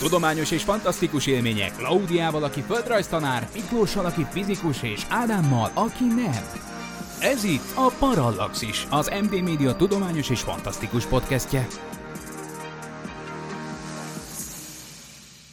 Tudományos és fantasztikus élmények Klaudiával, aki földrajztanár, Miklóssal, aki fizikus, és Ádámmal, aki nem. Ez itt a Parallaxis, az MD Média tudományos és fantasztikus podcastje.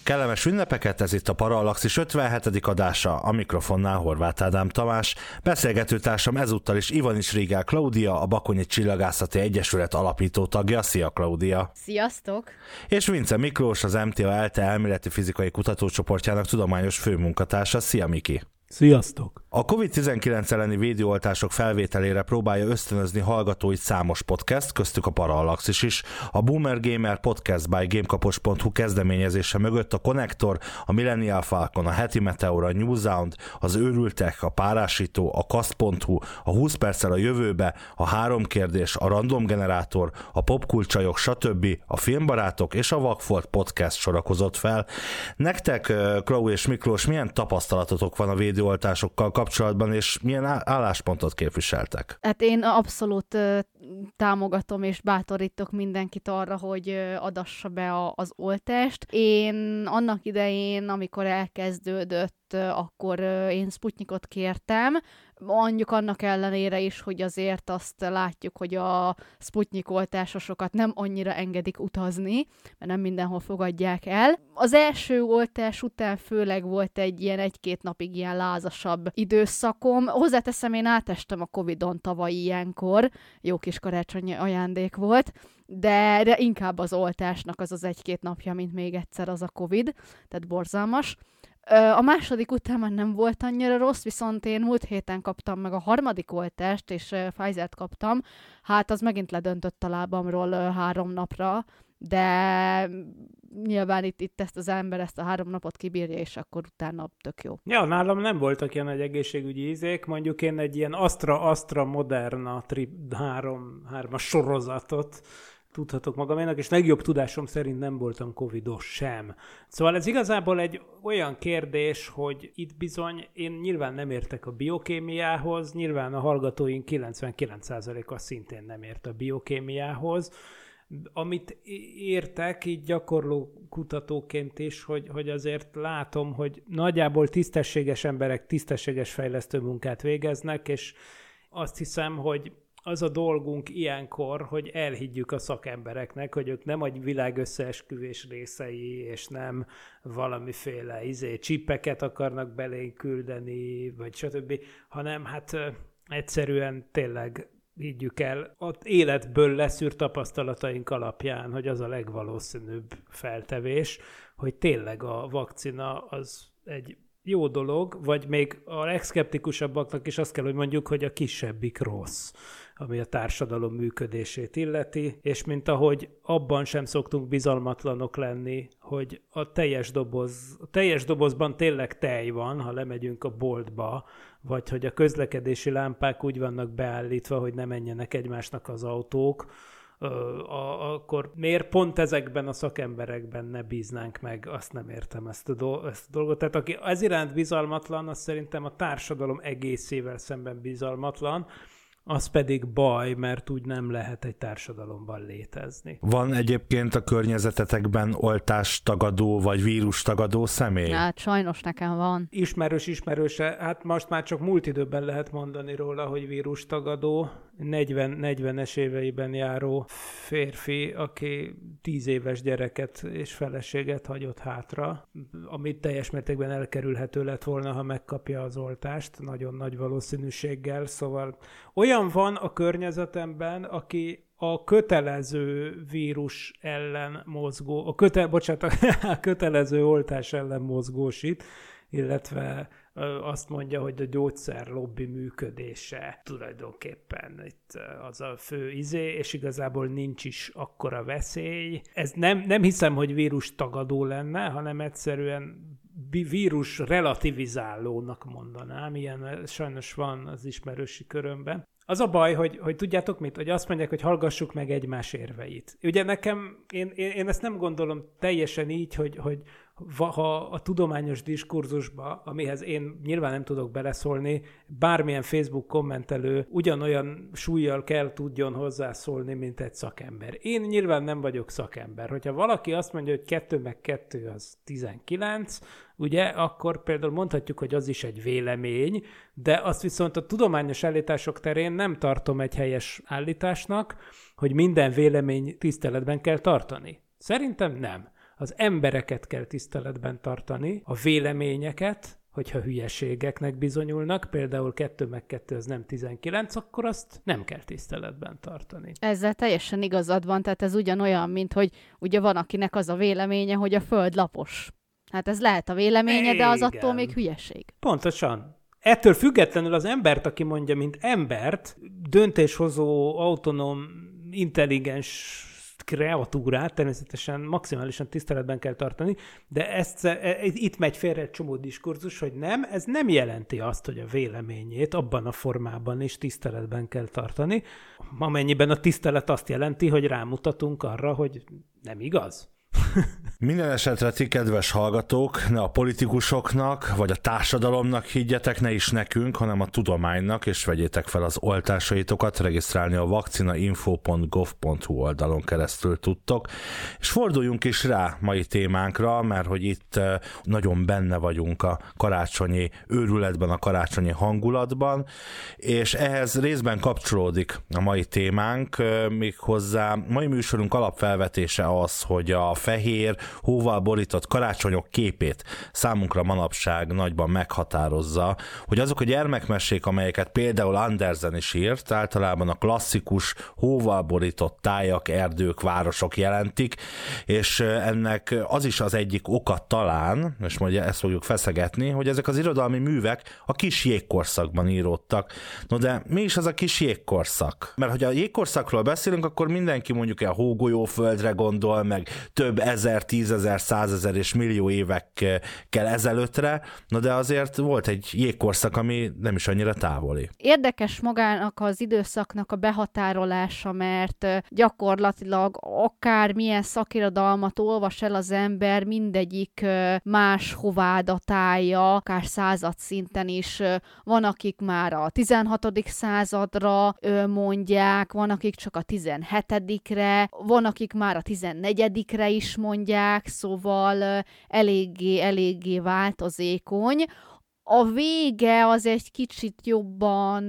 Kellemes ünnepeket, ez itt a Parallaxis 57. adása, a mikrofonnál Horváth Ádám Tamás, beszélgetőtársam ezúttal is Ivanics Rigál Klaudia, a Bakonyi Csillagászati Egyesület alapító tagja. Szia Klaudia! Sziasztok! És Vince Miklós, az MTA ELTE elméleti fizikai kutatócsoportjának tudományos főmunkatársa. Szia Miki! Sziasztok! A COVID-19 elleni védőoltások felvételére próbálja ösztönözni hallgatóit számos podcast, köztük a Parallaxis is. A Boomer Gamer Podcast by Gamekapos.hu kezdeményezése mögött a Connector, a Millennial Falcon, a Heti Meteor, a Newsound, az Őrültek, a Párásító, a Kast.hu, a 20 perccel a jövőbe, a Három kérdés, a Random Generátor, a Popkulcsajok, stb. a Filmbarátok és a Vakfolt Podcast sorakozott fel. Nektek, Klau és Miklós, milyen tapasztalatotok van a védőoltásokkal kapcsolatban, és milyen álláspontot képviseltek? Hát én abszolút támogatom és bátorítok mindenkit arra, hogy adassa be az oltást. Én annak idején, amikor elkezdődött, akkor én Sputnikot kértem, mondjuk annak ellenére is, hogy azért azt látjuk, hogy a Sputnik oltásosokat nem annyira engedik utazni, mert nem mindenhol fogadják el. Az első oltás után főleg volt egy ilyen egy-két napig ilyen lázasabb időszakom. Hozzáteszem, én átestem a Covid-on tavaly ilyenkor, jó kis karácsonyi ajándék volt, de, de inkább az oltásnak az az egy-két napja, mint még egyszer az a Covid, tehát borzalmas. A második után már nem volt annyira rossz, viszont én múlt héten kaptam meg a harmadik oltást, és Pfizer-t kaptam. Hát az megint ledöntött a lábamról három napra, de nyilván itt, itt ezt az ember ezt a három napot kibírja, és akkor utána tök jó. Ja, nálam nem voltak ilyen egy egészségügyi ízék, mondjuk én egy ilyen Astra Astra Moderna trip három, hármas sorozatot tudhatok magaménak, és legjobb tudásom szerint nem voltam covidos sem. Szóval ez igazából egy olyan kérdés, hogy itt bizony én nyilván nem értek a biokémiához, nyilván a hallgatóink 99%-a szintén nem ért a biokémiához, amit értek így gyakorló kutatóként is, hogy, hogy azért látom, hogy nagyjából tisztességes emberek tisztességes fejlesztő munkát végeznek, és azt hiszem, hogy az a dolgunk ilyenkor, hogy elhiggyük a szakembereknek, hogy ők nem egy világ összeesküvés részei, és nem valamiféle izé, csipeket akarnak belénk küldeni, vagy stb., hanem hát egyszerűen tényleg higgyük el, az életből leszűrt tapasztalataink alapján, hogy az a legvalószínűbb feltevés, hogy tényleg a vakcina az egy jó dolog, vagy még a legszkeptikusabbaknak is azt kell, hogy mondjuk, hogy a kisebbik rossz ami a társadalom működését illeti, és mint ahogy abban sem szoktunk bizalmatlanok lenni, hogy a teljes doboz, a teljes dobozban tényleg tej van, ha lemegyünk a boltba, vagy hogy a közlekedési lámpák úgy vannak beállítva, hogy ne menjenek egymásnak az autók, akkor miért pont ezekben a szakemberekben ne bíznánk meg, azt nem értem ezt a, do- ezt a dolgot. Tehát aki ez iránt bizalmatlan, az szerintem a társadalom egészével szemben bizalmatlan, az pedig baj, mert úgy nem lehet egy társadalomban létezni. Van egyébként a környezetetekben oltástagadó vagy vírustagadó személy? Hát sajnos nekem van. Ismerős ismerőse, hát most már csak múlt időben lehet mondani róla, hogy vírustagadó. 40, 40-es éveiben járó férfi, aki 10 éves gyereket és feleséget hagyott hátra, amit teljes mértékben elkerülhető lett volna, ha megkapja az oltást, nagyon nagy valószínűséggel, szóval olyan van a környezetemben, aki a kötelező vírus ellen mozgó, a köte, bocsánat, a kötelező oltás ellen mozgósít, illetve azt mondja, hogy a gyógyszer lobby működése tulajdonképpen itt az a fő izé, és igazából nincs is akkora veszély. Ez nem, nem hiszem, hogy vírus tagadó lenne, hanem egyszerűen vírus relativizálónak mondanám, ilyen sajnos van az ismerősi körömben. Az a baj, hogy, hogy tudjátok mit, hogy azt mondják, hogy hallgassuk meg egymás érveit. Ugye nekem, én, én, én ezt nem gondolom teljesen így, hogy, hogy, ha a tudományos diskurzusba, amihez én nyilván nem tudok beleszólni, bármilyen Facebook kommentelő ugyanolyan súlyjal kell tudjon hozzászólni, mint egy szakember. Én nyilván nem vagyok szakember. Hogyha valaki azt mondja, hogy 2 meg 2 az 19, ugye, akkor például mondhatjuk, hogy az is egy vélemény, de azt viszont a tudományos állítások terén nem tartom egy helyes állításnak, hogy minden vélemény tiszteletben kell tartani. Szerintem nem az embereket kell tiszteletben tartani, a véleményeket, hogyha hülyeségeknek bizonyulnak, például 2 meg 2 az nem 19, akkor azt nem kell tiszteletben tartani. Ezzel teljesen igazad van, tehát ez ugyanolyan, mint hogy ugye van akinek az a véleménye, hogy a föld lapos. Hát ez lehet a véleménye, Igen. de az attól még hülyeség. Pontosan. Ettől függetlenül az embert, aki mondja, mint embert, döntéshozó, autonóm, intelligens kreatúrát természetesen maximálisan tiszteletben kell tartani, de ezt, e, e, itt megy félre egy csomó diskurzus, hogy nem, ez nem jelenti azt, hogy a véleményét abban a formában is tiszteletben kell tartani, amennyiben a tisztelet azt jelenti, hogy rámutatunk arra, hogy nem igaz. Minden esetre ti, kedves hallgatók, ne a politikusoknak, vagy a társadalomnak higgyetek, ne is nekünk, hanem a tudománynak, és vegyétek fel az oltásaitokat, regisztrálni a vakcinainfo.gov.hu oldalon keresztül tudtok, és forduljunk is rá mai témánkra, mert hogy itt eh, nagyon benne vagyunk a karácsonyi őrületben, a karácsonyi hangulatban, és ehhez részben kapcsolódik a mai témánk, eh, méghozzá mai műsorunk alapfelvetése az, hogy a fehér, hóval borított karácsonyok képét számunkra manapság nagyban meghatározza, hogy azok a gyermekmesék, amelyeket például Andersen is írt, általában a klasszikus hóval borított tájak, erdők, városok jelentik, és ennek az is az egyik oka talán, és majd ezt fogjuk feszegetni, hogy ezek az irodalmi művek a kis jégkorszakban íródtak. No de mi is az a kis jégkorszak? Mert hogy a jégkorszakról beszélünk, akkor mindenki mondjuk a hógolyóföldre gondol, meg több ezer, tízezer, százezer és millió évekkel ezelőttre, na de azért volt egy jégkorszak, ami nem is annyira távoli. Érdekes magának az időszaknak a behatárolása, mert gyakorlatilag akár milyen szakirodalmat olvas el az ember, mindegyik más hová datálja, akár század szinten is. Van, akik már a 16. századra mondják, van, akik csak a 17-re, van, akik már a 14-re is mondják, szóval eléggé, eléggé változékony. A vége az egy kicsit jobban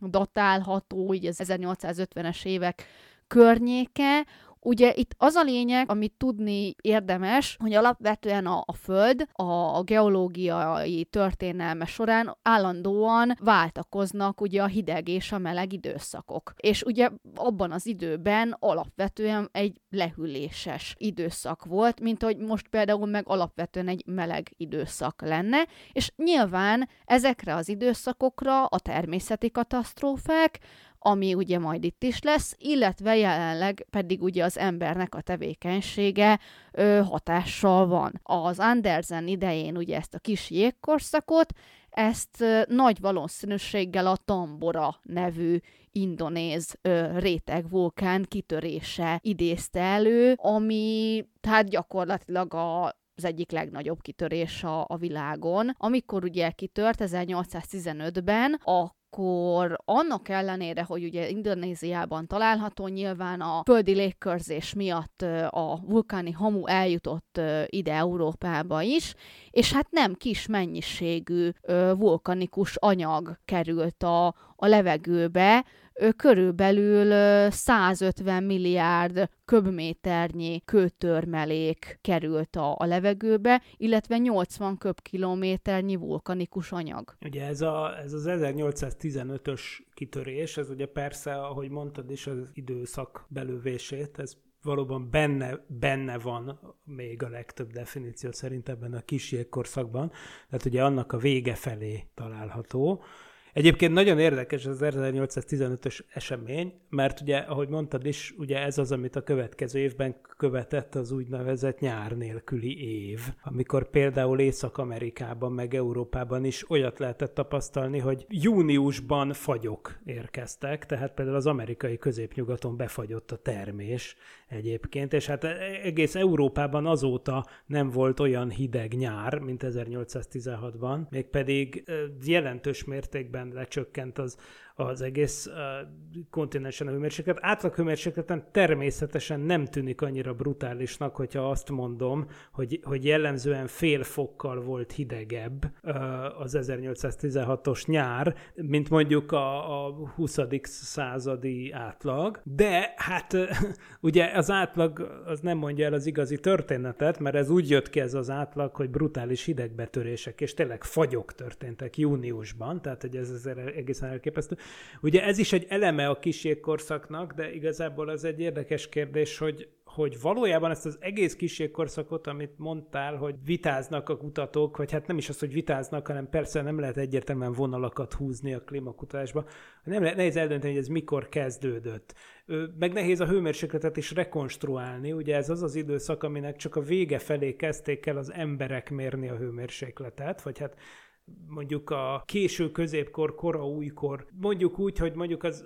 datálható, így az 1850-es évek környéke, Ugye itt az a lényeg, amit tudni érdemes, hogy alapvetően a, a Föld a, geológiai történelme során állandóan váltakoznak ugye a hideg és a meleg időszakok. És ugye abban az időben alapvetően egy lehűléses időszak volt, mint hogy most például meg alapvetően egy meleg időszak lenne, és nyilván ezekre az időszakokra a természeti katasztrófák, ami ugye majd itt is lesz, illetve jelenleg pedig ugye az embernek a tevékenysége ö, hatással van. Az Andersen idején ugye ezt a kis jégkorszakot, ezt ö, nagy valószínűséggel a Tambora nevű indonéz ö, réteg vulkán kitörése idézte elő, ami tehát gyakorlatilag a az egyik legnagyobb kitörés a, a világon. Amikor ugye kitört 1815-ben, a akkor annak ellenére, hogy ugye Indonéziában található, nyilván a földi légkörzés miatt a vulkáni hamu eljutott ide Európába is, és hát nem kis mennyiségű vulkanikus anyag került a, a levegőbe, körülbelül 150 milliárd köbméternyi kőtörmelék került a, a levegőbe, illetve 80 köbkilométernyi vulkanikus anyag. Ugye ez, a, ez az 1815-ös kitörés, ez ugye persze, ahogy mondtad is, az időszak belővését, ez valóban benne, benne van még a legtöbb definíció szerint ebben a kis jégkorszakban, tehát ugye annak a vége felé található. Egyébként nagyon érdekes az 1815-ös esemény, mert ugye, ahogy mondtad is, ugye ez az, amit a következő évben követett az úgynevezett nyár nélküli év, amikor például Észak-Amerikában, meg Európában is olyat lehetett tapasztalni, hogy júniusban fagyok érkeztek, tehát például az amerikai középnyugaton befagyott a termés egyébként, és hát egész Európában azóta nem volt olyan hideg nyár, mint 1816-ban, mégpedig jelentős mértékben mértékben lecsökkent az, az egész kontinensen a hőmérséklet. Átlag hőmérsékleten természetesen nem tűnik annyira brutálisnak, hogyha azt mondom, hogy, hogy jellemzően fél fokkal volt hidegebb az 1816-os nyár, mint mondjuk a, a 20. századi átlag. De hát ugye az átlag az nem mondja el az igazi történetet, mert ez úgy jött ki ez az átlag, hogy brutális hidegbetörések, és tényleg fagyok történtek júniusban, tehát hogy ez, ez egészen elképesztő. Ugye ez is egy eleme a kísérkorszaknak, de igazából az egy érdekes kérdés, hogy, hogy valójában ezt az egész kísérkorszakot, amit mondtál, hogy vitáznak a kutatók, vagy hát nem is az, hogy vitáznak, hanem persze nem lehet egyértelműen vonalakat húzni a klímakutatásba, nem lehet, nehéz eldönteni, hogy ez mikor kezdődött. Meg nehéz a hőmérsékletet is rekonstruálni, ugye ez az az időszak, aminek csak a vége felé kezdték el az emberek mérni a hőmérsékletet, vagy hát mondjuk a késő középkor, kora újkor, mondjuk úgy, hogy mondjuk az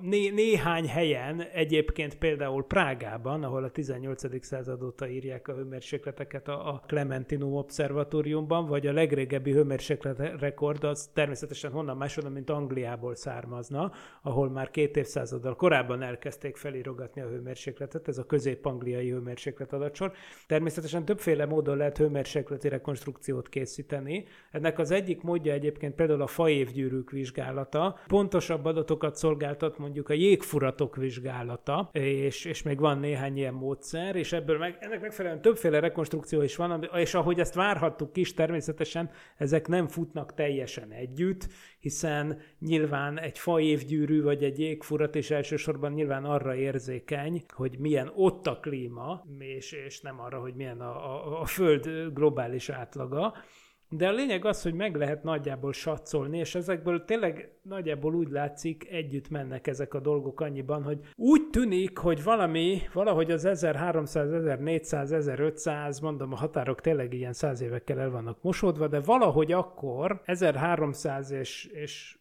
né- néhány helyen, egyébként például Prágában, ahol a 18. század óta írják a hőmérsékleteket a, Clementinum Observatóriumban, vagy a legrégebbi hőmérséklet rekord, az természetesen honnan máshonnan, mint Angliából származna, ahol már két évszázaddal korábban elkezdték felírogatni a hőmérsékletet, ez a közép-angliai hőmérséklet adatsor. Természetesen többféle módon lehet hőmérsékleti rekonstrukciót készíteni. Ennek az egyik módja egyébként például a faévgyűrűk vizsgálata. Pontosabb adatokat szolgáltat vizsgálat, mondjuk a jégfuratok vizsgálata, és, és még van néhány ilyen módszer, és ebből meg, ennek megfelelően többféle rekonstrukció is van, és ahogy ezt várhattuk is, természetesen ezek nem futnak teljesen együtt, hiszen nyilván egy faévgyűrű vagy egy jégfurat is elsősorban nyilván arra érzékeny, hogy milyen ott a klíma, és, és nem arra, hogy milyen a, a, a Föld globális átlaga, de a lényeg az, hogy meg lehet nagyjából satszolni, és ezekből tényleg nagyjából úgy látszik, együtt mennek ezek a dolgok annyiban, hogy úgy tűnik, hogy valami, valahogy az 1300, 1400, 1500, mondom, a határok tényleg ilyen száz évekkel el vannak mosódva, de valahogy akkor 1300 és, és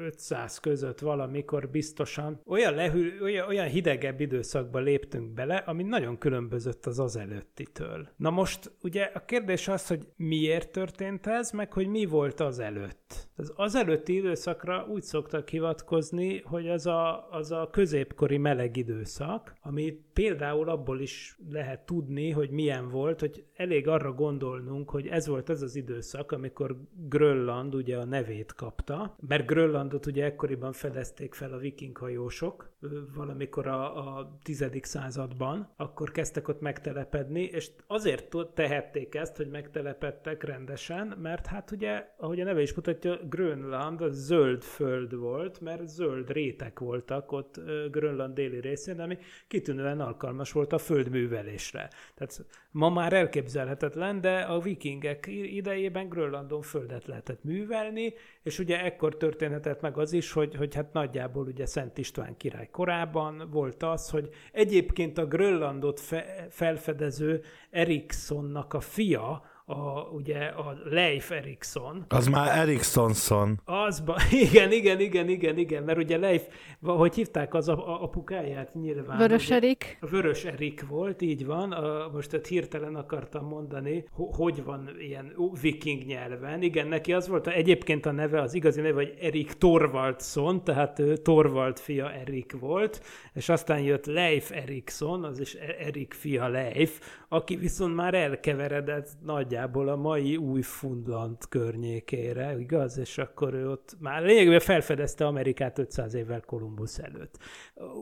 1500 között valamikor biztosan olyan, lehű, olyan, olyan hidegebb időszakba léptünk bele, ami nagyon különbözött az az előttitől. Na most ugye a kérdés az, hogy miért történt ez, meg hogy mi volt az előtt. Az az előtti időszakra úgy szoktak hivatkozni, hogy az a, az a középkori meleg időszak, ami például abból is lehet tudni, hogy milyen volt, hogy elég arra gondolnunk, hogy ez volt ez az időszak, amikor Grönland ugye a nevét kapta, mert Grönlandot ugye ekkoriban fedezték fel a viking hajósok, valamikor a, a tizedik században, akkor kezdtek ott megtelepedni, és azért tehették ezt, hogy megtelepedtek rendesen, mert hát ugye, ahogy a neve is mutatja, Grönland az zöld föld volt, mert zöld rétek voltak ott Grönland déli részén, ami kitűnően alkalmas volt a földművelésre. Tehát ma már elképzelhetetlen, de a vikingek idejében Grönlandon földet lehetett művelni, és ugye ekkor történhetett meg az is, hogy, hogy hát nagyjából ugye Szent István király korában volt az, hogy egyébként a Grönlandot fe, felfedező Ericssonnak a fia, a, ugye a Leif Erikson. Az már Eriksonson. Az, igen, igen, igen, igen, igen, mert ugye Leif, hogy hívták az a, a apukáját nyilván. Vörös ugye, Erik. Vörös Erik volt, így van. A, most ott hirtelen akartam mondani, hogy van ilyen viking nyelven. Igen, neki az volt a, egyébként a neve, az igazi neve, hogy Erik Torvaldsson, tehát ő Torvald fia Erik volt, és aztán jött Leif Erikson, az is e- Erik fia Leif, aki viszont már elkeveredett nagyjából nagyjából a mai Új-Fundland környékére, igaz? És akkor ő ott már lényegében felfedezte Amerikát 500 évvel Kolumbusz előtt.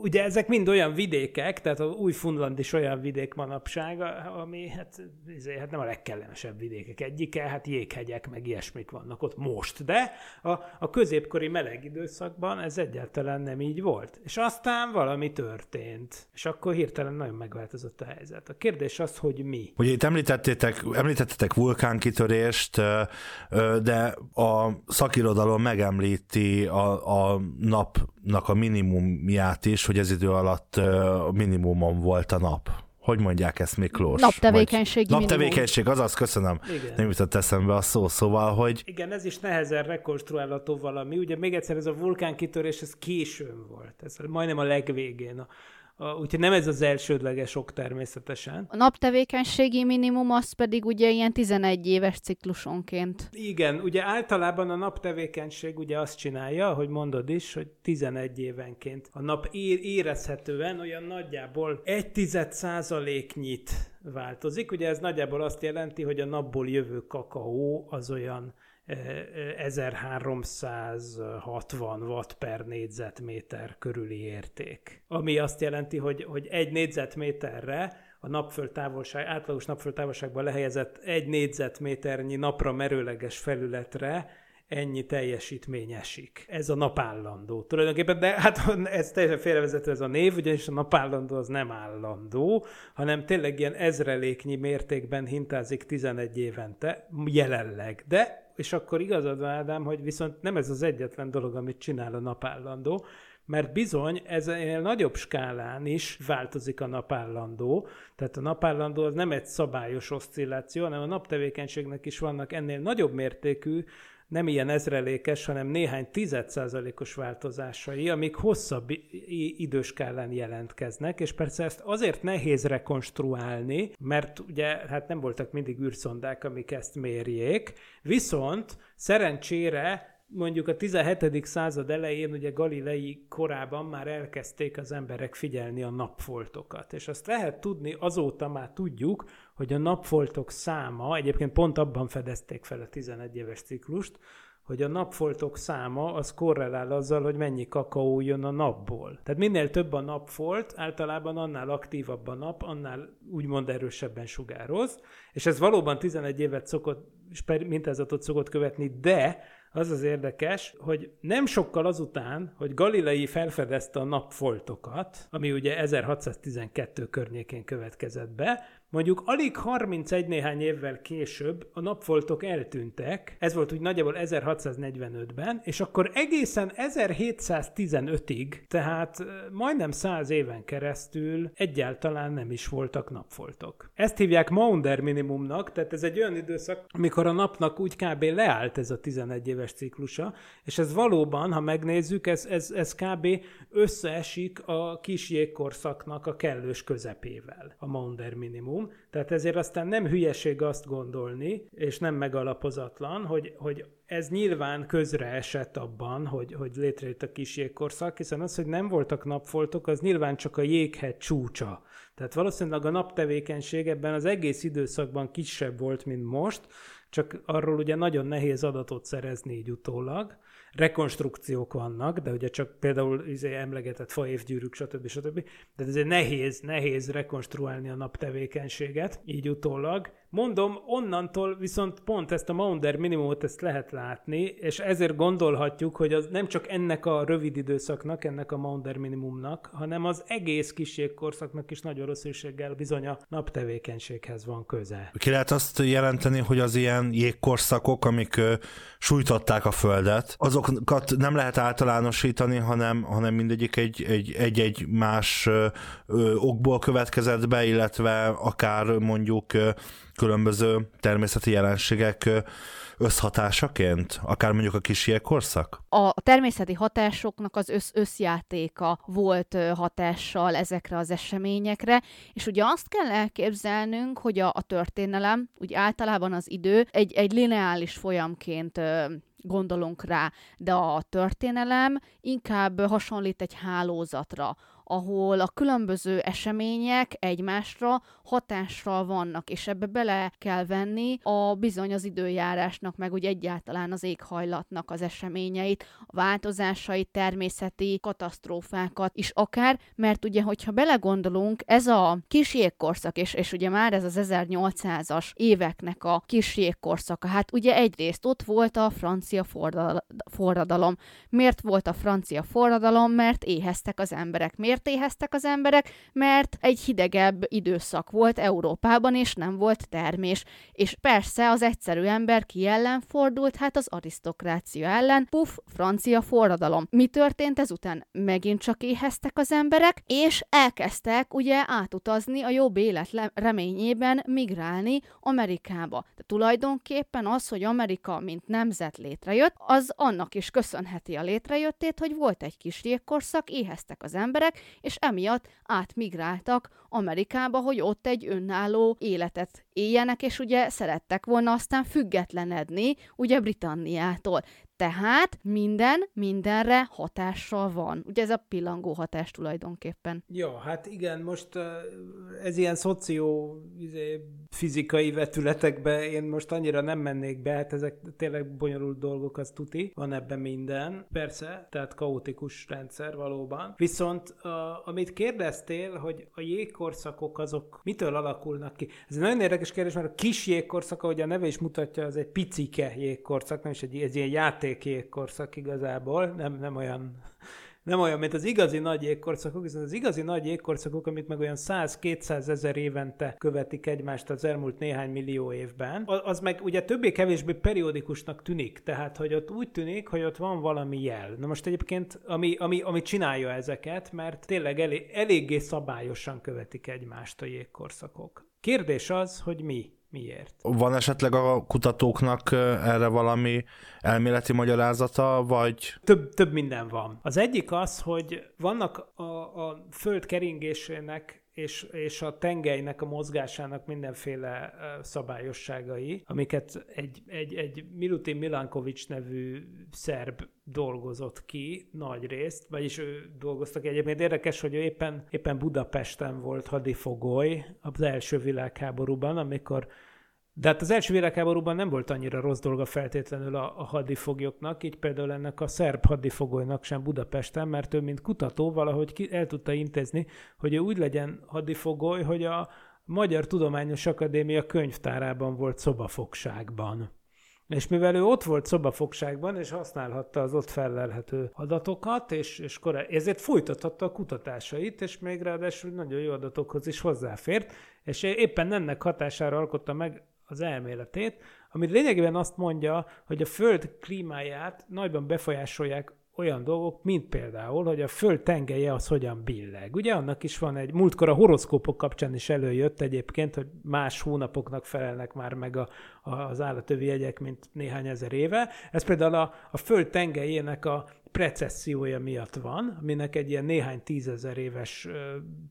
Ugye ezek mind olyan vidékek, tehát a Új-Fundland is olyan vidék manapság, ami hát, izé, hát nem a legkellemesebb vidékek egyike, hát jéghegyek, meg ilyesmik vannak ott most, de a, a középkori meleg időszakban ez egyáltalán nem így volt. És aztán valami történt, és akkor hirtelen nagyon megváltozott a helyzet. A kérdés az, hogy mi. Ugye itt említettétek, említettetek vulkánkitörést, de a szakirodalom megemlíti a, a napnak a minimumját is, hogy ez idő alatt minimumon volt a nap. Hogy mondják ezt, Miklós? Naptevékenységi Vagy... Naptevékenység, azaz, köszönöm. Igen. Nem jutott eszembe a szó, szóval, hogy... Igen, ez is nehezen rekonstruálható valami. Ugye még egyszer ez a vulkánkitörés, ez későn volt. Ez majdnem a legvégén. A, úgyhogy nem ez az elsődleges ok természetesen. A naptevékenységi minimum az pedig ugye ilyen 11 éves ciklusonként. Igen, ugye általában a naptevékenység ugye azt csinálja, hogy mondod is, hogy 11 évenként a nap érezhetően olyan nagyjából egy tized százaléknyit változik. Ugye ez nagyjából azt jelenti, hogy a napból jövő kakaó az olyan 1360 watt per négyzetméter körüli érték. Ami azt jelenti, hogy, hogy egy négyzetméterre a napföld távolság, átlagos napföld távolságban lehelyezett egy négyzetméternyi napra merőleges felületre ennyi teljesítmény esik. Ez a napállandó. Tulajdonképpen, de hát ez teljesen félrevezető ez a név, ugyanis a napállandó az nem állandó, hanem tényleg ilyen ezreléknyi mértékben hintázik 11 évente, jelenleg. De és akkor igazad van, Ádám, hogy viszont nem ez az egyetlen dolog, amit csinál a napállandó, mert bizony ez egy nagyobb skálán is változik a napállandó. Tehát a napállandó az nem egy szabályos oszcilláció, hanem a naptevékenységnek is vannak ennél nagyobb mértékű nem ilyen ezrelékes, hanem néhány tizedszázalékos változásai, amik hosszabb időskálán jelentkeznek, és persze ezt azért nehéz rekonstruálni, mert ugye hát nem voltak mindig űrszondák, amik ezt mérjék, viszont szerencsére mondjuk a 17. század elején, ugye Galilei korában már elkezdték az emberek figyelni a napfoltokat. És azt lehet tudni, azóta már tudjuk, hogy a napfoltok száma, egyébként pont abban fedezték fel a 11 éves ciklust, hogy a napfoltok száma az korrelál azzal, hogy mennyi kakaó jön a napból. Tehát minél több a napfolt, általában annál aktívabb a nap, annál úgymond erősebben sugároz, és ez valóban 11 évet szokott, mintázatot szokott követni, de az az érdekes, hogy nem sokkal azután, hogy Galilei felfedezte a napfoltokat, ami ugye 1612 környékén következett be, Mondjuk alig 31 néhány évvel később a napfoltok eltűntek, ez volt úgy nagyjából 1645-ben, és akkor egészen 1715-ig, tehát majdnem 100 éven keresztül egyáltalán nem is voltak napfoltok. Ezt hívják Maunder minimumnak, tehát ez egy olyan időszak, amikor a napnak úgy kb. leállt ez a 11 éves ciklusa, és ez valóban, ha megnézzük, ez, ez, ez kb. összeesik a kis jégkorszaknak a kellős közepével, a Maunder minimum minimum, tehát ezért aztán nem hülyeség azt gondolni, és nem megalapozatlan, hogy, hogy ez nyilván közre esett abban, hogy, hogy létrejött a kis jégkorszak, hiszen az, hogy nem voltak napfoltok, az nyilván csak a jéghegy csúcsa. Tehát valószínűleg a naptevékenység ebben az egész időszakban kisebb volt, mint most, csak arról ugye nagyon nehéz adatot szerezni így utólag, rekonstrukciók vannak, de ugye csak például izé emlegetett faévgyűrűk, stb. stb. De ez egy nehéz, nehéz rekonstruálni a naptevékenységet, így utólag. Mondom, onnantól viszont pont ezt a Maunder minimumot ezt lehet látni, és ezért gondolhatjuk, hogy az nem csak ennek a rövid időszaknak, ennek a Maunder minimumnak, hanem az egész kiségkorszaknak is nagyon rossz bizony a naptevékenységhez van köze. Ki lehet azt jelenteni, hogy az ilyen jégkorszakok, amik ö, sújtották a Földet, azokat nem lehet általánosítani, hanem, hanem mindegyik egy, egy, egy-egy más ö, ö, okból következett be, illetve akár mondjuk ö, különböző természeti jelenségek összhatásaként? Akár mondjuk a kis korszak? A természeti hatásoknak az össz összjátéka volt hatással ezekre az eseményekre, és ugye azt kell elképzelnünk, hogy a, a történelem, úgy általában az idő egy, egy lineális folyamként gondolunk rá, de a történelem inkább hasonlít egy hálózatra, ahol a különböző események egymásra hatással vannak, és ebbe bele kell venni a bizony az időjárásnak, meg úgy egyáltalán az éghajlatnak az eseményeit, a változásait, természeti katasztrófákat is akár, mert ugye, hogyha belegondolunk, ez a kis jégkorszak, és, és ugye már ez az 1800-as éveknek a kis jégkorszaka, hát ugye egyrészt ott volt a francia forradalom. Miért volt a francia forradalom? Mert éheztek az emberek. Miért éheztek az emberek? Mert egy hidegebb időszak volt Európában, és nem volt termés. És persze az egyszerű ember ki ellen fordult? Hát az arisztokrácia ellen. Puff, francia forradalom. Mi történt ezután? Megint csak éheztek az emberek, és elkezdtek ugye átutazni a jobb élet reményében migrálni Amerikába. De tulajdonképpen az, hogy Amerika mint nemzet létrejött, az annak is köszönheti a létrejöttét, hogy volt egy kis jégkorszak, éheztek az emberek, és emiatt átmigráltak Amerikába, hogy ott egy önálló életet éljenek, és ugye szerettek volna aztán függetlenedni, ugye Britanniától. Tehát minden mindenre hatással van. Ugye ez a pillangó hatás tulajdonképpen. Ja, hát igen, most ez ilyen szoció izé, fizikai vetületekbe én most annyira nem mennék be, hát ezek tényleg bonyolult dolgok, az tuti, van ebben minden. Persze, tehát kaotikus rendszer valóban. Viszont a, amit kérdeztél, hogy a jégkorszakok azok mitől alakulnak ki? Ez egy nagyon érdekes kérdés, mert a kis jégkorszak, ahogy a neve is mutatja, az egy picike jégkorszak, nem is egy, egy ilyen játék jégkorszak igazából, nem, nem olyan nem olyan, mint az igazi nagy jégkorszakok, hiszen az igazi nagy jégkorszakok, amit meg olyan 100-200 ezer évente követik egymást az elmúlt néhány millió évben, az meg ugye többé-kevésbé periódikusnak tűnik, tehát hogy ott úgy tűnik, hogy ott van valami jel. Na most egyébként, ami, ami, ami csinálja ezeket, mert tényleg elég, eléggé szabályosan követik egymást a jégkorszakok. Kérdés az, hogy mi Miért? Van esetleg a kutatóknak erre valami elméleti magyarázata, vagy? Több, több minden van. Az egyik az, hogy vannak a, a föld keringésének és, és a tengelynek a mozgásának mindenféle szabályosságai, amiket egy, egy, egy Milutin Milankovics nevű szerb dolgozott ki nagy részt, vagyis ő dolgoztak egyébként. Érdekes, hogy ő éppen, éppen Budapesten volt hadifogoly az első világháborúban, amikor de hát az első világháborúban nem volt annyira rossz dolga feltétlenül a, a hadifoglyoknak, így például ennek a szerb hadifogolynak sem Budapesten, mert ő, mint kutató, valahogy ki, el tudta intézni, hogy ő úgy legyen hadifogoly, hogy a Magyar Tudományos Akadémia könyvtárában volt szobafogságban. És mivel ő ott volt szobafogságban, és használhatta az ott felelhető adatokat, és, és korá... ezért folytathatta a kutatásait, és még ráadásul nagyon jó adatokhoz is hozzáfért, és éppen ennek hatására alkotta meg az elméletét, ami lényegében azt mondja, hogy a Föld klímáját nagyban befolyásolják olyan dolgok, mint például, hogy a föld tengelye az hogyan billeg. Ugye annak is van egy, múltkor a horoszkópok kapcsán is előjött egyébként, hogy más hónapoknak felelnek már meg a, a, az állatövi jegyek, mint néhány ezer éve. Ez például a, a föld tengelyének a precessziója miatt van, aminek egy ilyen néhány tízezer éves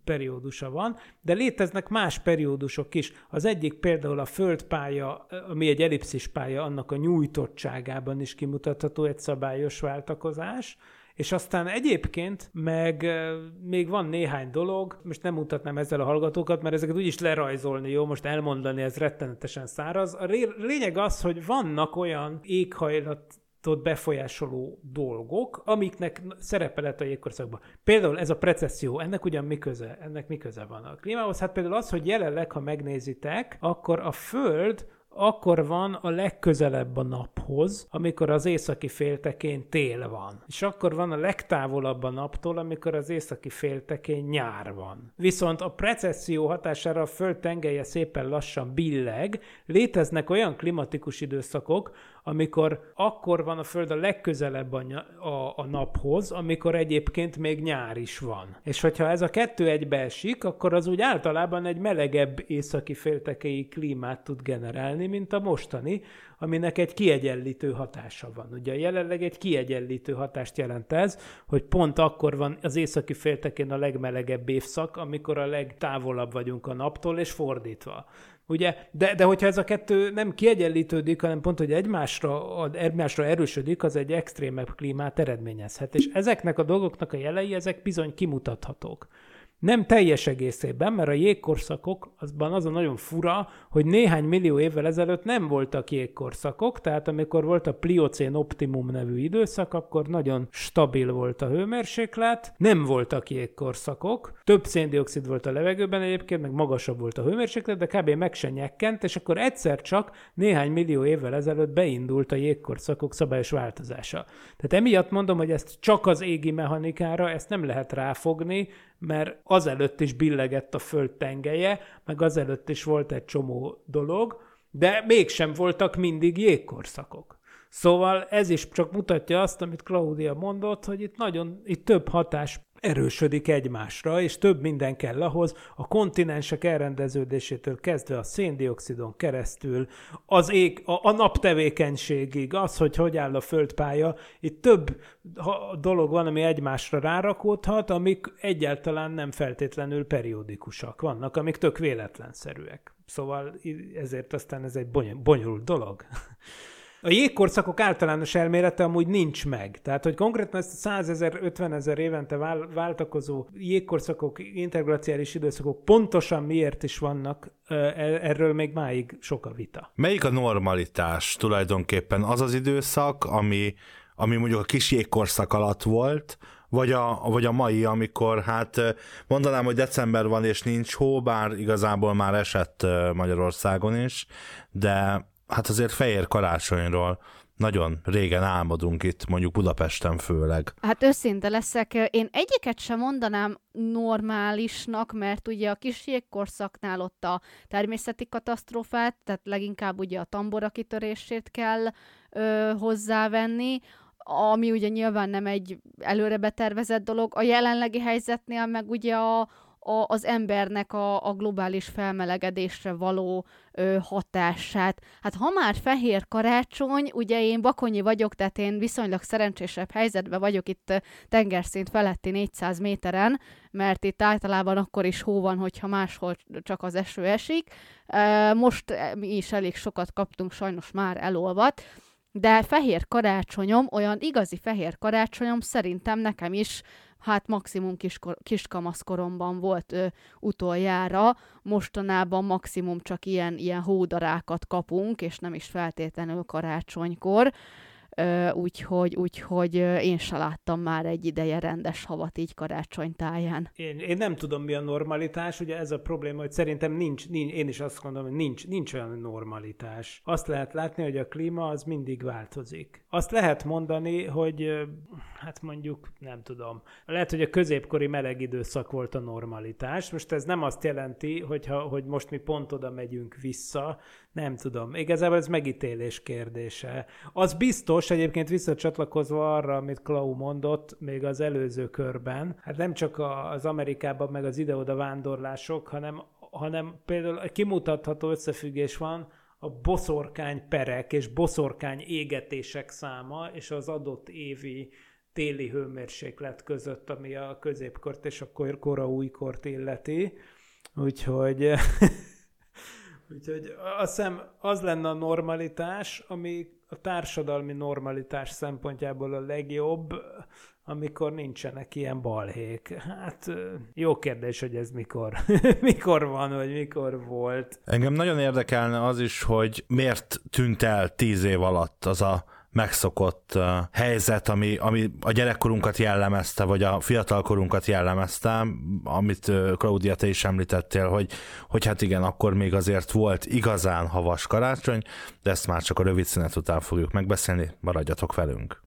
periódusa van, de léteznek más periódusok is. Az egyik például a földpálya, ami egy ellipszis pálya, annak a nyújtottságában is kimutatható egy szabályos váltakozás, és aztán egyébként meg még van néhány dolog, most nem mutatnám ezzel a hallgatókat, mert ezeket úgyis lerajzolni jó, most elmondani ez rettenetesen száraz. A lényeg az, hogy vannak olyan éghajlat befolyásoló dolgok, amiknek szerepe lett a jégkorszakban. Például ez a precesszió, ennek ugyan mi köze? Ennek mi köze van a klímához? Hát például az, hogy jelenleg, ha megnézitek, akkor a Föld akkor van a legközelebb a naphoz, amikor az északi féltekén tél van. És akkor van a legtávolabb a naptól, amikor az északi féltekén nyár van. Viszont a precesszió hatására a föld tengelye szépen lassan billeg, léteznek olyan klimatikus időszakok, amikor akkor van a Föld a legközelebb a, a, a naphoz, amikor egyébként még nyár is van. És hogyha ez a kettő egybeesik, akkor az úgy általában egy melegebb északi féltekei klímát tud generálni, mint a mostani, aminek egy kiegyenlítő hatása van. Ugye jelenleg egy kiegyenlítő hatást jelent ez, hogy pont akkor van az északi féltekén a legmelegebb évszak, amikor a legtávolabb vagyunk a naptól, és fordítva. Ugye, de, de hogyha ez a kettő nem kiegyenlítődik, hanem pont, hogy egymásra, egymásra erősödik, az egy extrémebb klímát eredményezhet. És ezeknek a dolgoknak a jelei, ezek bizony kimutathatók. Nem teljes egészében, mert a jégkorszakok, azban az a nagyon fura, hogy néhány millió évvel ezelőtt nem voltak jégkorszakok, tehát amikor volt a Pliocén optimum nevű időszak, akkor nagyon stabil volt a hőmérséklet, nem voltak jégkorszakok, több széndiokszid volt a levegőben egyébként, meg magasabb volt a hőmérséklet, de kb. meg se nyekkent, és akkor egyszer csak néhány millió évvel ezelőtt beindult a jégkorszakok szabályos változása. Tehát emiatt mondom, hogy ezt csak az égi mechanikára, ezt nem lehet ráfogni, mert azelőtt is billegett a föld tengelye, meg azelőtt is volt egy csomó dolog, de mégsem voltak mindig jégkorszakok. Szóval ez is csak mutatja azt, amit Claudia mondott, hogy itt nagyon, itt több hatás erősödik egymásra, és több minden kell ahhoz, a kontinensek elrendeződésétől kezdve a széndiokszidon keresztül, az ég, a, a naptevékenységig, az, hogy hogy áll a földpálya, itt több dolog van, ami egymásra rárakódhat, amik egyáltalán nem feltétlenül periódikusak. Vannak, amik tök véletlenszerűek. Szóval ezért aztán ez egy bonyolult dolog. A jégkorszakok általános elmélete amúgy nincs meg. Tehát, hogy konkrétan ezt 100 ezer, 50 ezer évente váltakozó jégkorszakok, interglaciális időszakok pontosan miért is vannak, e, erről még máig sok a vita. Melyik a normalitás tulajdonképpen? Az az időszak, ami, ami mondjuk a kis jégkorszak alatt volt, vagy a, vagy a mai, amikor hát mondanám, hogy december van és nincs hó, bár igazából már esett Magyarországon is, de hát azért fehér karácsonyról nagyon régen álmodunk itt, mondjuk Budapesten főleg. Hát őszinte leszek, én egyiket sem mondanám normálisnak, mert ugye a kis jégkorszaknál ott a természeti katasztrófát, tehát leginkább ugye a tambora kitörését kell ö, hozzávenni, ami ugye nyilván nem egy előre betervezett dolog. A jelenlegi helyzetnél meg ugye a, a, az embernek a, a globális felmelegedésre való ö, hatását. Hát ha már fehér karácsony, ugye én bakonyi vagyok, tehát én viszonylag szerencsésebb helyzetben vagyok itt tengerszint feletti 400 méteren, mert itt általában akkor is hó van, hogyha máshol csak az eső esik. Most mi is elég sokat kaptunk, sajnos már elolvat, de fehér karácsonyom, olyan igazi fehér karácsonyom szerintem nekem is hát maximum kiskor, kiskamaszkoromban volt ö, utoljára, mostanában maximum csak ilyen, ilyen hódarákat kapunk, és nem is feltétlenül karácsonykor úgyhogy, úgyhogy én se láttam már egy ideje rendes havat így karácsonytáján. Én, én nem tudom, mi a normalitás, ugye ez a probléma, hogy szerintem nincs, nincs én is azt gondolom, hogy nincs, nincs olyan normalitás. Azt lehet látni, hogy a klíma az mindig változik. Azt lehet mondani, hogy hát mondjuk, nem tudom, lehet, hogy a középkori meleg időszak volt a normalitás. Most ez nem azt jelenti, hogyha, hogy most mi pont oda megyünk vissza, nem tudom. Igazából ez megítélés kérdése. Az biztos, egyébként visszacsatlakozva arra, amit Klau mondott még az előző körben, hát nem csak az Amerikában meg az ide-oda vándorlások, hanem, hanem például kimutatható összefüggés van a boszorkány perek és boszorkány égetések száma és az adott évi téli hőmérséklet között, ami a középkort és a kora újkort illeti. Úgyhogy Úgyhogy azt hiszem az lenne a normalitás, ami a társadalmi normalitás szempontjából a legjobb, amikor nincsenek ilyen balhék. Hát jó kérdés, hogy ez mikor, mikor van, vagy mikor volt. Engem nagyon érdekelne az is, hogy miért tűnt el tíz év alatt az a megszokott helyzet, ami, ami a gyerekkorunkat jellemezte, vagy a fiatalkorunkat jellemezte, amit Claudia, te is említettél, hogy, hogy hát igen, akkor még azért volt igazán havas karácsony, de ezt már csak a rövid szünet után fogjuk megbeszélni, maradjatok velünk.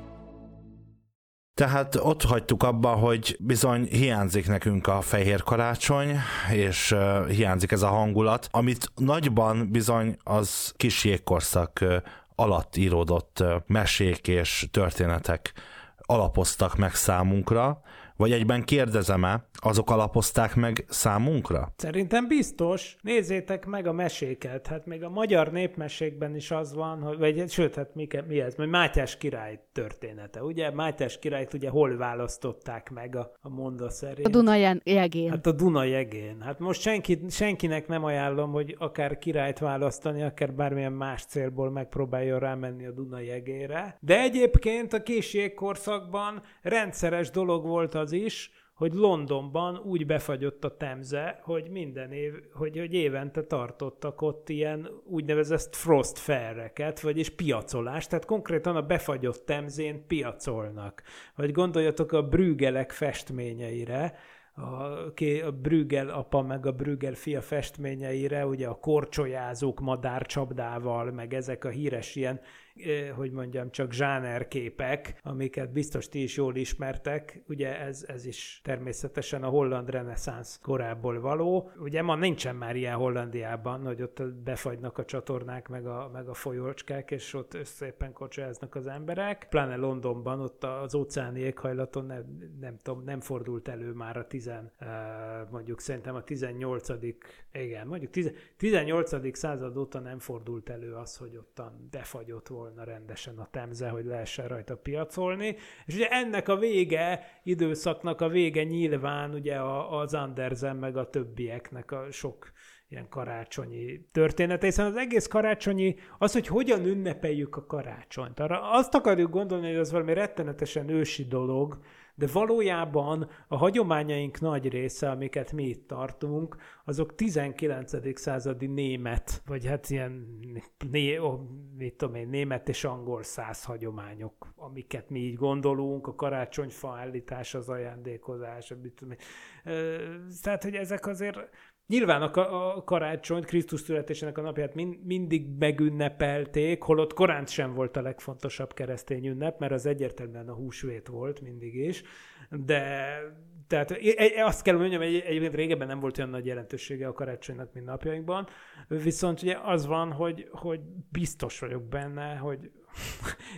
Tehát ott hagytuk abba, hogy bizony hiányzik nekünk a fehér karácsony, és uh, hiányzik ez a hangulat, amit nagyban bizony az kis jégkorszak uh, alatt íródott uh, mesék és történetek alapoztak meg számunkra, vagy egyben kérdezem-e, azok alapozták meg számunkra? Szerintem biztos. Nézzétek meg a meséket. Hát még a magyar népmesékben is az van, hogy, vagy sőt, hát mi, mi ez? Majd Mátyás király története, ugye? Mátyás királyt ugye hol választották meg a, a monda szerint? A Duna jegén. Hát a Duna jegén. Hát most senki, senkinek nem ajánlom, hogy akár királyt választani, akár bármilyen más célból megpróbáljon rámenni a Duna jegére. De egyébként a kés jégkorszakban rendszeres dolog volt az is, hogy Londonban úgy befagyott a temze, hogy minden év, hogy, hogy évente tartottak ott ilyen úgynevezett frost fair-eket, vagyis piacolást, tehát konkrétan a befagyott temzén piacolnak. Vagy gondoljatok a brügelek festményeire, a, a Brügel apa meg a Brügel fia festményeire, ugye a korcsolyázók madárcsapdával, meg ezek a híres ilyen hogy mondjam, csak zsánerképek, amiket biztos ti is jól ismertek. Ugye ez, ez is természetesen a holland reneszánsz korából való. Ugye ma nincsen már ilyen Hollandiában, hogy ott befagynak a csatornák, meg a, meg a folyócskák, és ott szépen kocsáznak az emberek. Pláne Londonban, ott az óceáni éghajlaton nem, nem tudom, nem fordult elő már a tizen, mondjuk szerintem a 18. igen, mondjuk 18. század óta nem fordult elő az, hogy ottan befagyott volna rendesen a temze, hogy lehessen rajta piacolni. És ugye ennek a vége, időszaknak a vége nyilván ugye az Andersen meg a többieknek a sok ilyen karácsonyi története, hiszen az egész karácsonyi, az, hogy hogyan ünnepeljük a karácsonyt. Arra azt akarjuk gondolni, hogy az valami rettenetesen ősi dolog, de valójában a hagyományaink nagy része, amiket mi itt tartunk, azok 19. századi német, vagy hát ilyen, né, oh, mit tudom én, német és angol száz hagyományok, amiket mi így gondolunk, a karácsonyfa állítás, az ajándékozás, mit tudom én. Tehát, hogy ezek azért Nyilván a, a karácsonyt, Krisztus születésének a napját mind, mindig megünnepelték, holott korán sem volt a legfontosabb keresztény ünnep, mert az egyértelműen a húsvét volt mindig is, de tehát azt kell mondjam, hogy egyébként régebben nem volt olyan nagy jelentősége a karácsonynak, mint napjainkban, viszont ugye az van, hogy, hogy biztos vagyok benne, hogy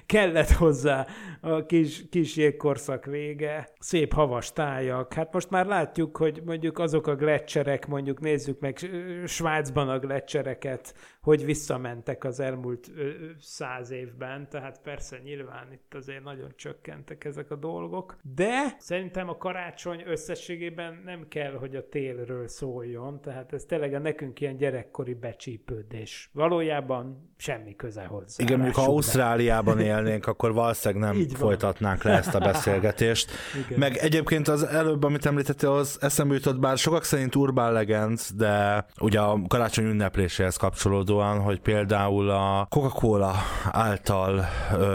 kellett hozzá a kis, kis jégkorszak vége, szép havas tájak. Hát most már látjuk, hogy mondjuk azok a gletszerek, mondjuk nézzük meg Svájcban a gletszereket, hogy visszamentek az elmúlt száz évben, tehát persze nyilván itt azért nagyon csökkentek ezek a dolgok, de szerintem a karácsony összességében nem kell, hogy a télről szóljon, tehát ez tényleg a nekünk ilyen gyerekkori becsípődés. Valójában semmi köze hozzá. Igen, mondjuk ha Ausztráliában élnénk, akkor valószínűleg nem Így folytatnánk le ezt a beszélgetést. Igen. Meg egyébként az előbb, amit említettél, az eszembe jutott, bár sokak szerint Urban Legends, de ugye a karácsony ünnepléséhez kapcsolódó vonatkozóan, hogy például a Coca-Cola által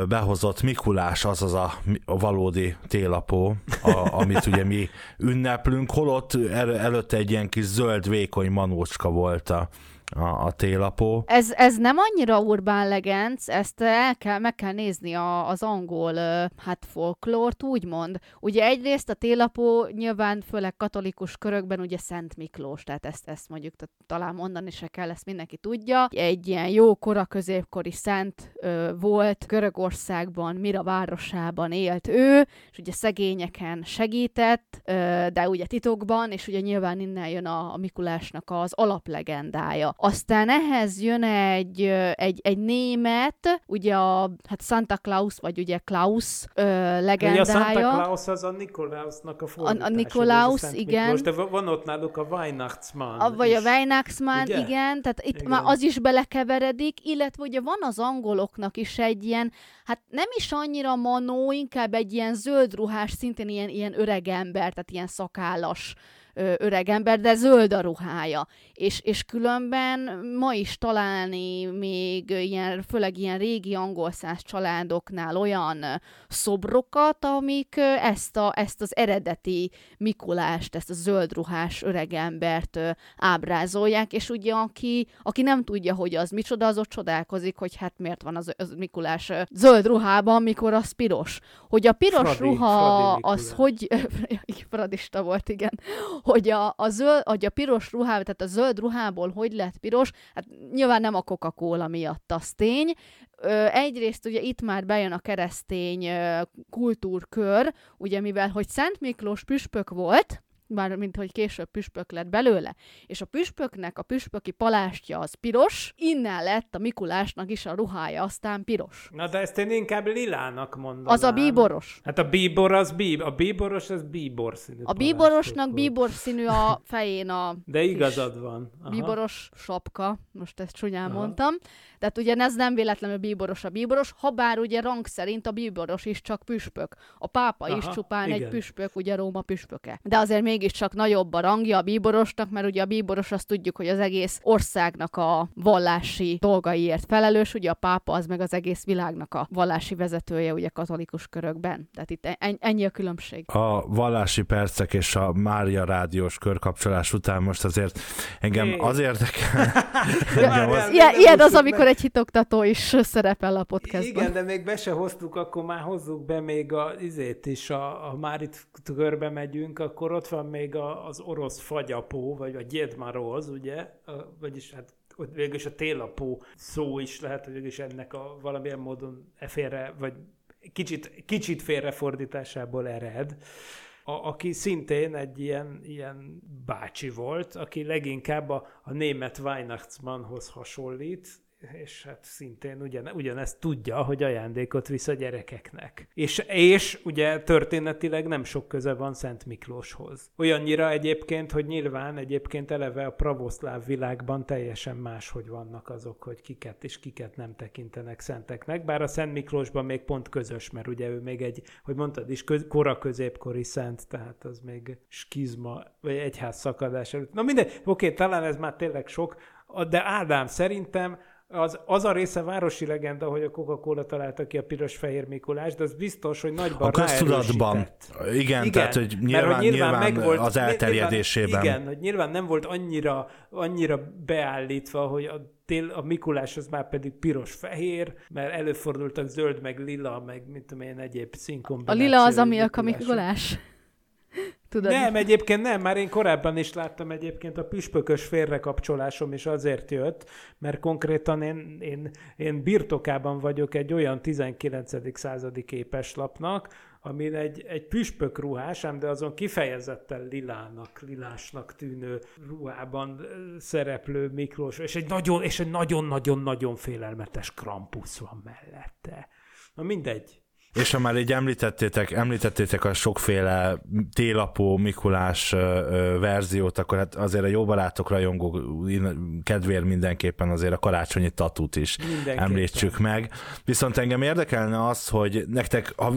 behozott Mikulás, azaz a valódi télapó, a, amit ugye mi ünneplünk, holott el, előtte egy ilyen kis zöld vékony manócska volt a, a, a télapó. Ez, ez nem annyira urbán legenc, ezt el kell, meg kell nézni a, az angol hát folklórt, úgymond. Ugye egyrészt a télapó nyilván főleg katolikus körökben ugye Szent Miklós, tehát ezt, ezt mondjuk tehát talán mondani se kell, ezt mindenki tudja. Egy ilyen jó kora középkori szent ö, volt, Görögországban, Mira városában élt ő, és ugye szegényeken segített, ö, de ugye titokban, és ugye nyilván innen jön a, a Mikulásnak az alaplegendája. Aztán ehhez jön egy, egy, egy német, ugye a hát Santa Claus, vagy ugye Klaus ö, legendája. Ugye a Santa Claus az a Nikolausnak a fordítása. A, a Nikolaus, a igen. Most de van ott náluk a Weihnachtsmann a, Vagy is. a Weihnachtsmann, ugye? igen. Tehát itt igen. már az is belekeveredik, illetve ugye van az angoloknak is egy ilyen, hát nem is annyira manó, inkább egy ilyen zöld ruhás, szintén ilyen, ilyen öreg ember, tehát ilyen szakállas ö, öreg ember, de zöld a ruhája. És, és különben ma is találni még ilyen, főleg ilyen régi angol száz családoknál olyan szobrokat, amik ezt, a, ezt az eredeti Mikulást, ezt a zöld ruhás öregembert ábrázolják, és ugye aki, aki nem tudja, hogy az micsoda, az ott csodálkozik, hogy hát miért van az, az Mikulás zöld ruhában, mikor az piros. Hogy a piros Fradi, ruha Fradi az hogy... Fradista volt, igen. Hogy a, a, zöld, hogy a piros ruhában, tehát a zöld ruhából hogy lett piros, hát nyilván nem a Coca-Cola miatt az tény. Ö, egyrészt ugye itt már bejön a keresztény ö, kultúrkör, ugye mivel, hogy Szent Miklós püspök volt, már mint hogy később püspök lett belőle, és a püspöknek a püspöki palástja az piros, innen lett a Mikulásnak is a ruhája aztán piros. Na de ezt én inkább lilának mondanám. Az a bíboros. Hát a bíbor az bíb, a bíboros az bíbor színű A bíborosnak bíbor színű a fején a De igazad van. Aha. bíboros sapka, most ezt csúnyán Aha. mondtam. Tehát ugye ez nem véletlenül bíboros a bíboros, ha bár ugye rang szerint a bíboros is csak püspök. A pápa is Aha, csupán egy igen. püspök, ugye Róma püspöke. De azért mégiscsak nagyobb a rangja a bíborosnak, mert ugye a bíboros azt tudjuk, hogy az egész országnak a vallási dolgaiért felelős, ugye a pápa az meg az egész világnak a vallási vezetője, ugye katolikus körökben. Tehát itt en- ennyi a különbség. A vallási percek és a Mária rádiós körkapcsolás után most azért engem Hé. az érdekel. Várjál, az- Ilyen, ilyen az, amikor egy hitoktató is szerepel a podcastban. Igen, de még be se hoztuk, akkor már hozzuk be még a izét is, a, ha már itt körbe megyünk, akkor ott van még a, az orosz fagyapó, vagy a Gyedmaroz, ugye, vagyis hát ott végülis a télapó szó is lehet, hogy végülis ennek a valamilyen módon e félre, vagy kicsit, kicsit félrefordításából ered, a, aki szintén egy ilyen, ilyen bácsi volt, aki leginkább a, a német Weihnachtsmannhoz hasonlít, és hát szintén ugyan, ugyanezt tudja, hogy ajándékot visz a gyerekeknek. És, és ugye történetileg nem sok köze van Szent Miklóshoz. Olyannyira egyébként, hogy nyilván egyébként eleve a pravoszláv világban teljesen máshogy vannak azok, hogy kiket és kiket nem tekintenek szenteknek, bár a Szent Miklósban még pont közös, mert ugye ő még egy, hogy mondtad is, köz, kora középkori szent, tehát az még skizma, vagy egyház szakadás előtt. Na mindegy, oké, talán ez már tényleg sok, de Ádám szerintem az, az a része városi legenda, hogy a Coca-Cola találta ki a piros-fehér Mikulás, de az biztos, hogy nagyban A köztudatban. ráerősített. Igen, tehát, hogy mert nyilván- nyilván megvolt- az elterjedésében. Igen, hogy nyilván nem volt annyira, annyira beállítva, hogy a, tél, a Mikulás az már pedig piros-fehér, mert előfordultak zöld, meg lila, meg mit tudom én, egyéb A színkombinációi lila az, ami a. Mikulás. Tudod? Nem, egyébként nem, már én korábban is láttam egyébként a püspökös félrekapcsolásom is azért jött, mert konkrétan én, én, én birtokában vagyok egy olyan 19. századi képeslapnak, amin egy, egy püspök ruhás, ám de azon kifejezetten lilának, lilásnak tűnő ruhában szereplő Miklós, és egy nagyon, és egy nagyon-nagyon-nagyon félelmetes Krampus van mellette. Na mindegy. És ha már így említettétek, említettétek a sokféle télapó Mikulás verziót, akkor hát azért a jó barátok rajongó kedvéért mindenképpen azért a karácsonyi tatut is említsük meg. Viszont engem érdekelne az, hogy nektek ha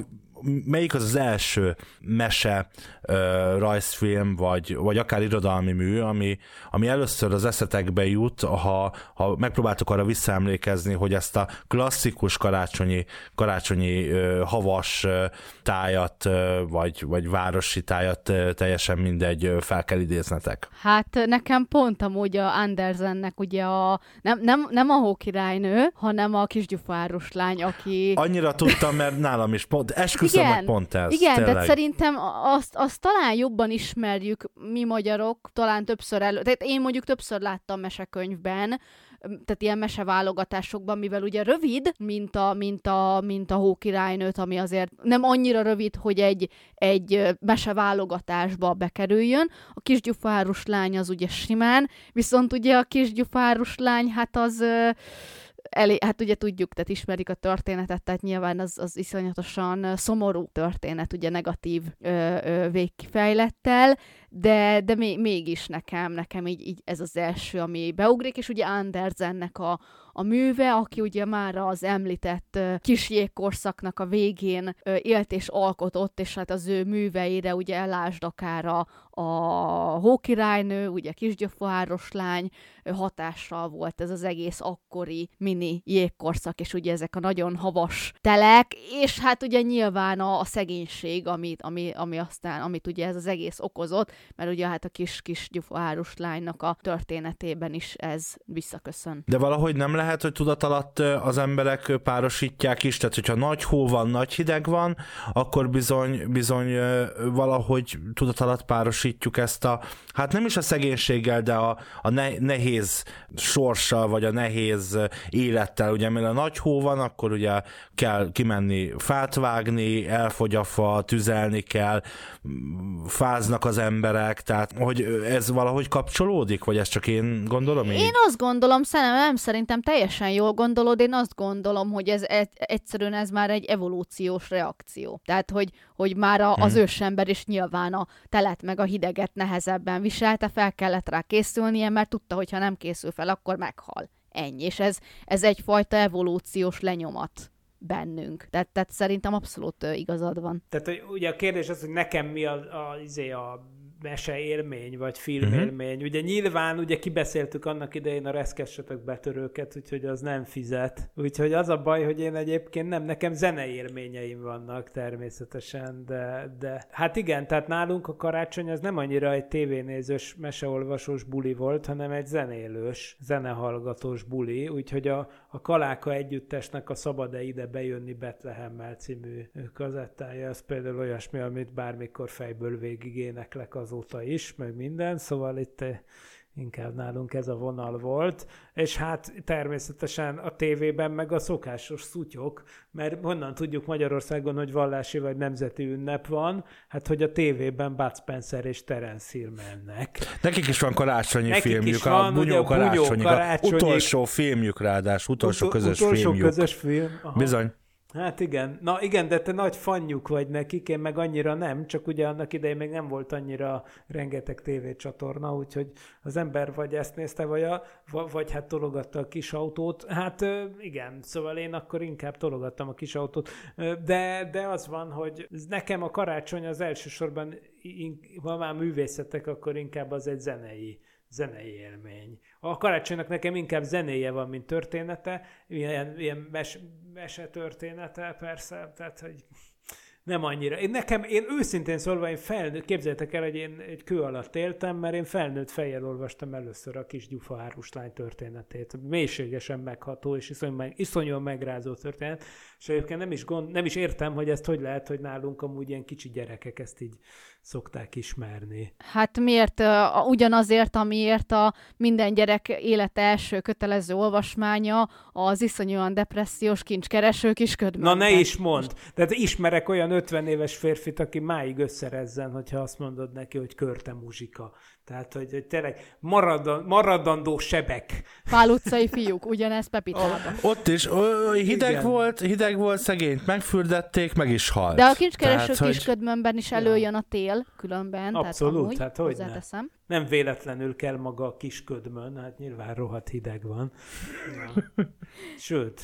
melyik az az első mese, ö, rajzfilm, vagy, vagy akár irodalmi mű, ami, ami először az eszetekbe jut, ha, ha megpróbáltok arra visszaemlékezni, hogy ezt a klasszikus karácsonyi, karácsonyi ö, havas ö, tájat, ö, vagy, vagy városi tájat ö, teljesen mindegy, ö, fel kell idéznetek. Hát nekem pont amúgy a Andersennek ugye a, nem, nem, nem a hókirálynő, hanem a kisgyufárus lány, aki... Annyira tudtam, mert nálam is pont, esküszöm, hogy pont ez. Igen, tényleg. de szerintem azt, azt talán jobban ismerjük mi magyarok, talán többször elő. Tehát én mondjuk többször láttam mesekönyvben, tehát ilyen meseválogatásokban, mivel ugye rövid, mint a, mint a, mint a hókirálynőt, ami azért nem annyira rövid, hogy egy, egy meseválogatásba bekerüljön. A kisgyufárus lány az ugye simán, viszont ugye a kisgyufárus lány, hát az elé, hát ugye tudjuk, tehát ismerik a történetet, tehát nyilván az, az iszonyatosan szomorú történet, ugye negatív ö, ö, végkifejlettel, de, de még, mégis nekem, nekem így, így ez az első, ami beugrik, és ugye Andersennek a, a műve, aki ugye már az említett kis jégkorszaknak a végén élt és alkotott, és hát az ő műveire ugye elásd akár a, a hókirálynő, ugye kisgyöfoáros lány hatással volt ez az egész akkori mini jégkorszak, és ugye ezek a nagyon havas telek, és hát ugye nyilván a, a szegénység, amit, ami, ami aztán, amit ugye ez az egész okozott, mert ugye hát a kis, kis gyufoáros lánynak a történetében is ez visszaköszön. De valahogy nem lehet, hogy tudat alatt az emberek párosítják is, tehát hogyha nagy hó van, nagy hideg van, akkor bizony, bizony valahogy tudat alatt párosítjuk ezt a, hát nem is a szegénységgel, de a, a ne, nehéz sorssal, vagy a nehéz élettel, ugye, mert a nagy hó van, akkor ugye kell kimenni fát vágni, elfogy a fa, tüzelni kell, fáznak az emberek, tehát hogy ez valahogy kapcsolódik, vagy ezt csak én gondolom így? Én azt gondolom, szerintem nem szerintem teljesen jól gondolod, én azt gondolom, hogy ez egyszerűen ez már egy evolúciós reakció. Tehát, hogy, hogy már a, az hmm. ősember is nyilván a telet meg a hideget nehezebben viselte, fel kellett rá készülnie, mert tudta, hogy ha nem készül fel, akkor meghal. Ennyi. És ez, ez egyfajta evolúciós lenyomat bennünk. Tehát, tehát szerintem abszolút igazad van. Tehát ugye a kérdés az, hogy nekem mi a, a, izé a, a mese élmény, vagy filmélmény. Uh-huh. Ugye nyilván, ugye kibeszéltük annak idején a reszkessetek betörőket, úgyhogy az nem fizet. Úgyhogy az a baj, hogy én egyébként nem, nekem zeneélményeim vannak természetesen, de, de hát igen, tehát nálunk a karácsony az nem annyira egy tévénézős, meseolvasós buli volt, hanem egy zenélős, zenehallgatós buli, úgyhogy a, a Kaláka együttesnek a Szabad-e ide bejönni Betlehemmel című kazettája, az például olyasmi, amit bármikor fejből végig éneklek az azóta is, meg minden, szóval itt eh, inkább nálunk ez a vonal volt, és hát természetesen a tévében meg a szokásos szutyok, mert honnan tudjuk Magyarországon, hogy vallási vagy nemzeti ünnep van, hát hogy a tévében Bud Spencer és Terence Hill mennek. Nekik is van karácsonyi Nekik filmjük, van, a Bunyó karácsonyi, karácsonyi, utolsó filmjük ráadásul, utolsó utol, közös utolsó filmjük. közös film. Aha. Bizony. Hát igen. Na igen, de te nagy fanjuk vagy nekik, én meg annyira nem, csak ugye annak idején még nem volt annyira rengeteg tévécsatorna, úgyhogy az ember vagy ezt nézte, vagy, a, vagy hát tologatta a kis autót. Hát igen, szóval én akkor inkább tologattam a kis autót. De, de az van, hogy nekem a karácsony az elsősorban, ha már művészetek, akkor inkább az egy zenei zenei élmény. A karácsonynak nekem inkább zenéje van, mint története, ilyen, ilyen mes, mese története persze, tehát hogy nem annyira. Én nekem, én őszintén szólva, én felnőtt, képzeljétek el, hogy én egy kő alatt éltem, mert én felnőtt fejjel olvastam először a kis gyufa áruslány történetét. Mélységesen megható és iszonyúan, meg, iszonyúan megrázó történet. És egyébként nem is, gond, nem is értem, hogy ezt hogy lehet, hogy nálunk amúgy ilyen kicsi gyerekek ezt így szokták ismerni. Hát miért? Uh, ugyanazért, amiért a minden gyerek élete első kötelező olvasmánya az iszonyúan depressziós kincskereső kisködben. Na ne is mond! Tehát ismerek olyan 50 éves férfit, aki máig összerezzen, hogyha azt mondod neki, hogy körte muzsika. Tehát, hogy, hogy tényleg maradan, maradandó sebek. Pál utcai fiúk, ugyanez Pepitában. Ott is ö, hideg Igen. volt, hideg volt, szegényt megfürdették, meg is halt. De a kincskereső tehát, kisködmön is előjön a tél különben. Abszolút, tehát, amúgy, hát hogy ne. Nem véletlenül kell maga a kisködmön, hát nyilván rohadt hideg van. Sőt,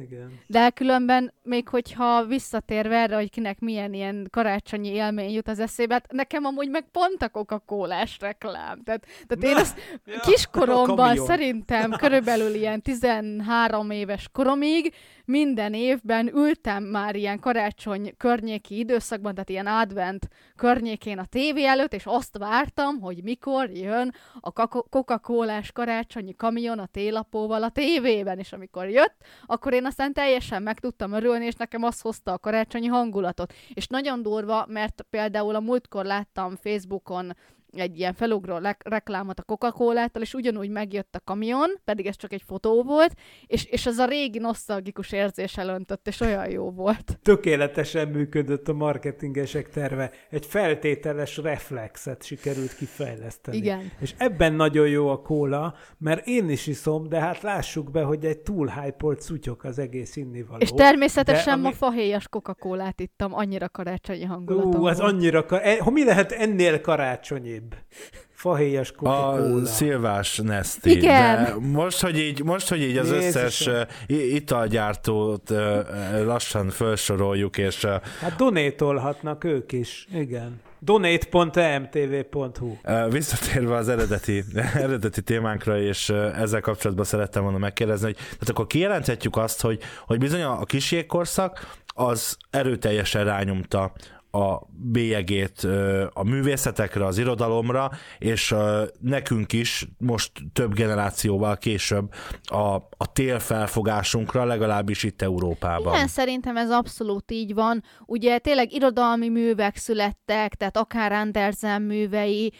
igen. De különben, még hogyha visszatérve erre, hogy kinek milyen ilyen karácsonyi élmény jut az eszébe, hát nekem amúgy meg pont a coca cola reklám. Tehát, tehát én azt ja, kiskoromban szerintem körülbelül ilyen 13 éves koromig minden évben ültem már ilyen karácsony környéki időszakban, tehát ilyen advent környékén a tévé előtt, és azt vártam, hogy mikor jön a Coca-Colás karácsonyi kamion a télapóval a tévében, és amikor jött, akkor én aztán teljesen meg tudtam örülni, és nekem az hozta a karácsonyi hangulatot. És nagyon durva, mert például a múltkor láttam Facebookon egy ilyen felugró reklámot a Coca-Colától, és ugyanúgy megjött a kamion, pedig ez csak egy fotó volt, és, és az a régi nosztalgikus érzés elöntött, és olyan jó volt. Tökéletesen működött a marketingesek terve. Egy feltételes reflexet sikerült kifejleszteni. Igen. És ebben nagyon jó a kóla, mert én is iszom, de hát lássuk be, hogy egy túl hype szutyok az egész innivaló. És természetesen ami- ma fahéjas Coca-Colát ittam, annyira karácsonyi hangulatom Ú, az volt. annyira... Ka- e, mi lehet ennél karácsonyibb? Fahéjas A Coca-Cola. szilvás Nesti. Igen. De most, hogy így, most, hogy így az Jézusom. összes italgyártót lassan felsoroljuk, és Hát donétolhatnak ők is. Igen. donate.emtv.hu Visszatérve az eredeti, eredeti témánkra, és ezzel kapcsolatban szerettem volna megkérdezni, hogy tehát akkor kijelenthetjük azt, hogy, hogy bizony a kis jégkorszak az erőteljesen rányomta a bélyegét a művészetekre, az irodalomra, és nekünk is most több generációval később a, a télfelfogásunkra, legalábbis itt Európában. Igen, szerintem ez abszolút így van. Ugye tényleg irodalmi művek születtek, tehát akár Andersen művei,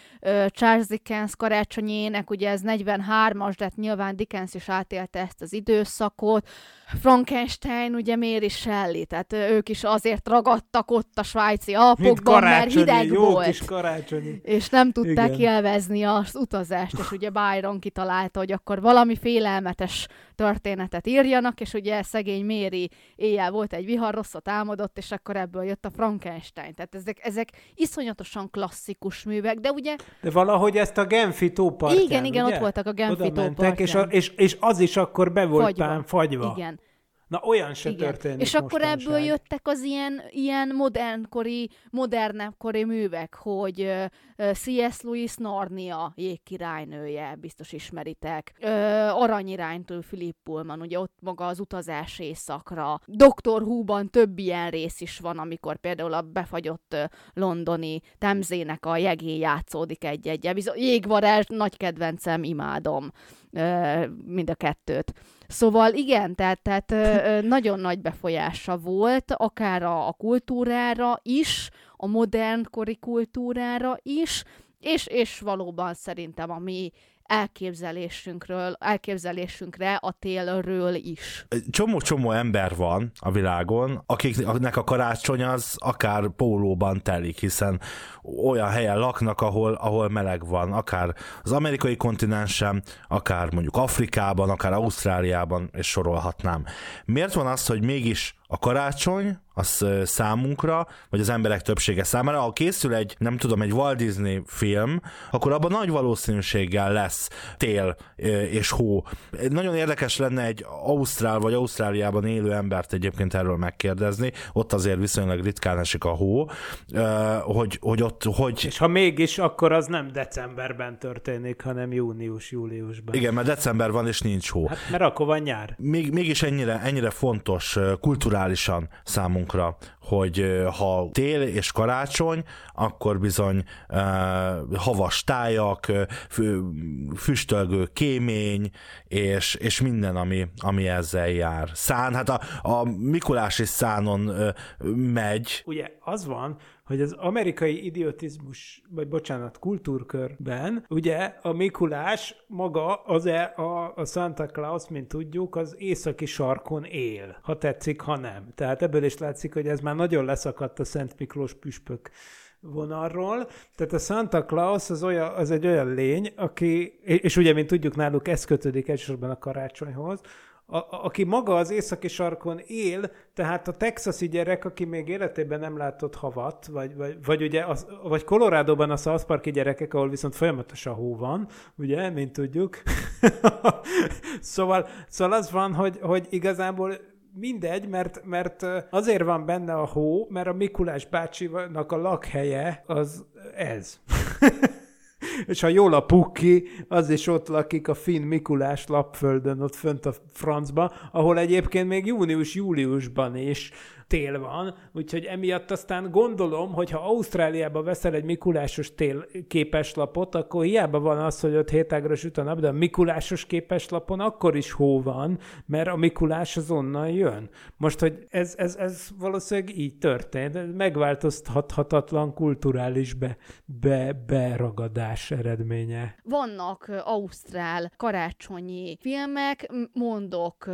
Charles Dickens karácsonyi ének, ugye ez 43-as, de hát nyilván Dickens is átélte ezt az időszakot. Frankenstein, ugye Mary Shelley, tehát ők is azért ragadtak ott a svájci Mint alpokban, mert hideg jó volt. kis karácsonyi. és nem tudták Igen. élvezni az utazást, és ugye Byron kitalálta, hogy akkor valami félelmetes történetet írjanak, és ugye szegény Méri éjjel volt egy vihar, rosszat álmodott, és akkor ebből jött a Frankenstein. Tehát ezek, ezek iszonyatosan klasszikus művek, de ugye De valahogy ezt a Genfi tópartján, igen, igen, ugye? ott voltak a Genfi mentek, és, a, tópartján. és, és, az is akkor be volt Fagyva. fagyva. igen. Na olyan se Igen. történik És akkor mostanság. ebből jöttek az ilyen, ilyen modernkori, modernebbkori művek, hogy ö, C.S. Lewis Narnia jégkirálynője, biztos ismeritek. Ö, Aranyiránytól Philip Pullman, ugye ott maga az utazás éjszakra. Dr. Who-ban több ilyen rész is van, amikor például a befagyott londoni Temzének a jegén játszódik egy-egy. Jégvarázs, nagy kedvencem, imádom ö, mind a kettőt. Szóval igen, tehát, tehát nagyon nagy befolyása volt, akár a, a kultúrára is, a modernkori kultúrára is, és, és valóban szerintem a mi elképzelésünkről, elképzelésünkre a télről is. csomó-csomó ember van a világon, akiknek a karácsony az akár pólóban telik, hiszen olyan helyen laknak, ahol, ahol meleg van, akár az amerikai kontinensen, akár mondjuk Afrikában, akár Ausztráliában, és sorolhatnám. Miért van az, hogy mégis a karácsony az számunkra, vagy az emberek többsége számára, ha készül egy, nem tudom, egy Walt Disney film, akkor abban nagy valószínűséggel lesz tél és hó. Nagyon érdekes lenne egy Ausztrál vagy Ausztráliában élő embert egyébként erről megkérdezni, ott azért viszonylag ritkán esik a hó, hogy, hogy ott, hogy És ha mégis, akkor az nem decemberben történik, hanem június-júliusban. igen, mert december van és nincs hó. Hát mert akkor van nyár. még, mégis ennyire, ennyire fontos ö, kulturálisan számunkra, hogy ha tél és karácsony, akkor bizony uh, havas tájak, füstölgő kémény, és, és minden, ami, ami ezzel jár. Szán, hát a, a Mikulási szánon ö, megy, Ugye az van, hogy az amerikai idiotizmus, vagy bocsánat, kultúrkörben, ugye a Mikulás maga, az e, a, a Santa Claus, mint tudjuk, az északi sarkon él, ha tetszik, ha nem. Tehát ebből is látszik, hogy ez már nagyon leszakadt a Szent Miklós püspök vonalról. Tehát a Santa Claus az, olyan, az egy olyan lény, aki, és ugye, mint tudjuk, náluk ez kötődik elsősorban a karácsonyhoz, a, aki maga az északi sarkon él, tehát a texasi gyerek, aki még életében nem látott havat, vagy, vagy, vagy ugye, az, vagy Colorado-ban a South Parki gyerekek, ahol viszont folyamatosan hó van, ugye, mint tudjuk. szóval, szóval az van, hogy, hogy igazából mindegy, mert, mert azért van benne a hó, mert a Mikulás bácsinak a lakhelye az ez. És ha jól a pukki, az is ott lakik a Finn Mikulás lapföldön, ott fönt a francba, ahol egyébként még június-júliusban is tél van, úgyhogy emiatt aztán gondolom, hogy ha Ausztráliába veszel egy Mikulásos tél képeslapot, akkor hiába van az, hogy ott hétágra süt a nap, de a Mikulásos képeslapon akkor is hó van, mert a Mikulás az onnan jön. Most, hogy ez, ez, ez valószínűleg így történt, megváltoztathatatlan kulturális be, be, beragadás eredménye. Vannak ausztrál karácsonyi filmek, mondok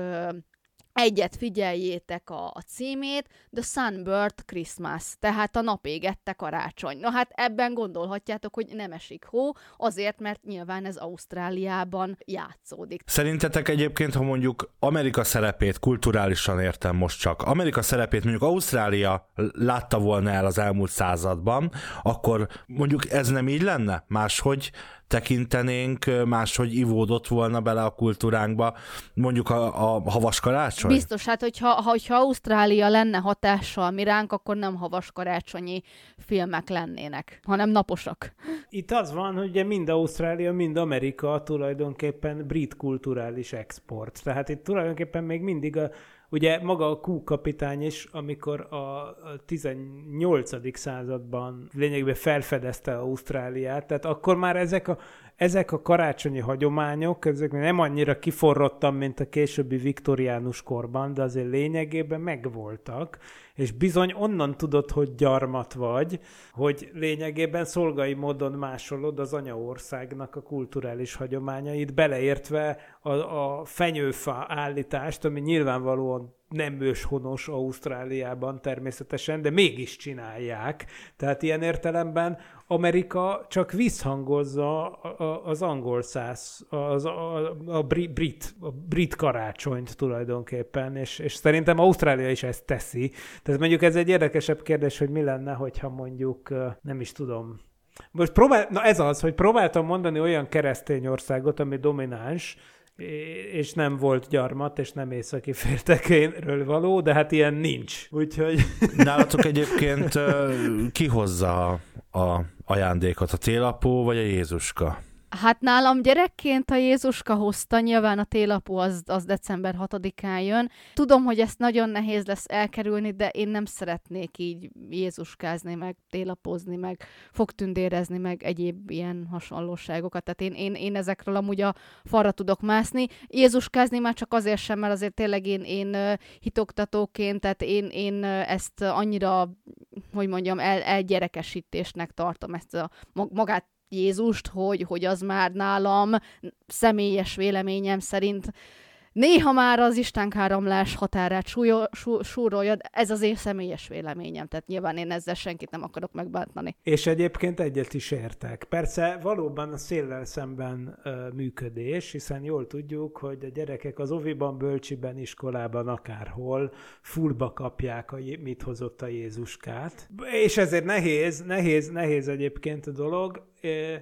egyet figyeljétek a, a címét, The Sunbird Christmas, tehát a napégette karácsony. Na hát ebben gondolhatjátok, hogy nem esik hó, azért, mert nyilván ez Ausztráliában játszódik. Szerintetek egyébként, ha mondjuk Amerika szerepét kulturálisan értem most csak, Amerika szerepét mondjuk Ausztrália látta volna el az elmúlt században, akkor mondjuk ez nem így lenne? Máshogy tekintenénk, máshogy ivódott volna bele a kultúránkba, mondjuk a, a havas karácsony? Biztos, hát hogyha, ha- hogyha Ausztrália lenne hatással mi ránk, akkor nem havas karácsonyi filmek lennének, hanem naposak. Itt az van, hogy ugye mind Ausztrália, mind Amerika tulajdonképpen brit kulturális export. Tehát itt tulajdonképpen még mindig a, ugye maga a Q kapitány is, amikor a a 18. században lényegében felfedezte Ausztráliát, tehát akkor már ezek a, ezek a karácsonyi hagyományok, ezek nem annyira kiforrottan, mint a későbbi viktoriánus korban, de azért lényegében megvoltak, és bizony onnan tudod, hogy gyarmat vagy, hogy lényegében szolgai módon másolod az anyaországnak a kulturális hagyományait, beleértve a, a fenyőfa állítást, ami nyilvánvalóan nem őshonos Ausztráliában természetesen, de mégis csinálják. Tehát ilyen értelemben Amerika csak visszhangozza az angol száz, az, a, a, bri- brit, a brit karácsonyt tulajdonképpen, és, és szerintem Ausztrália is ezt teszi. Tehát mondjuk ez egy érdekesebb kérdés, hogy mi lenne, hogyha mondjuk, nem is tudom, most próbál, na ez az, hogy próbáltam mondani olyan keresztény országot, ami domináns, és nem volt gyarmat, és nem északi féltekénről való, de hát ilyen nincs. Úgyhogy Nálatok egyébként ö, ki hozza a, a ajándékot, a télapó vagy a Jézuska? Hát nálam gyerekként a Jézuska hozta, nyilván a télapó az, az december 6-án jön. Tudom, hogy ezt nagyon nehéz lesz elkerülni, de én nem szeretnék így Jézuskázni, meg télapozni, meg fogtündérezni, meg egyéb ilyen hasonlóságokat. Tehát én, én, én ezekről amúgy a falra tudok mászni. Jézuskázni már csak azért sem, mert azért tényleg én, én hitoktatóként, tehát én, én ezt annyira, hogy mondjam, el, elgyerekesítésnek tartom ezt a mag- magát Jézust, hogy, hogy az már nálam személyes véleményem szerint néha már az istenkáromlás határát súlyo, sú, súrolja, ez az én személyes véleményem, tehát nyilván én ezzel senkit nem akarok megbántani. És egyébként egyet is értek. Persze valóban a széllel szemben ö, működés, hiszen jól tudjuk, hogy a gyerekek az oviban, bölcsiben, iskolában, akárhol fullba kapják, a, mit hozott a Jézuskát. És ezért nehéz, nehéz, nehéz egyébként a dolog, ö,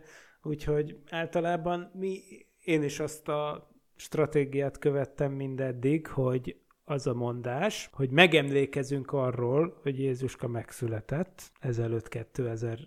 úgyhogy általában mi, én is azt a stratégiát követtem mindeddig, hogy az a mondás, hogy megemlékezünk arról, hogy Jézuska megszületett ezelőtt 2000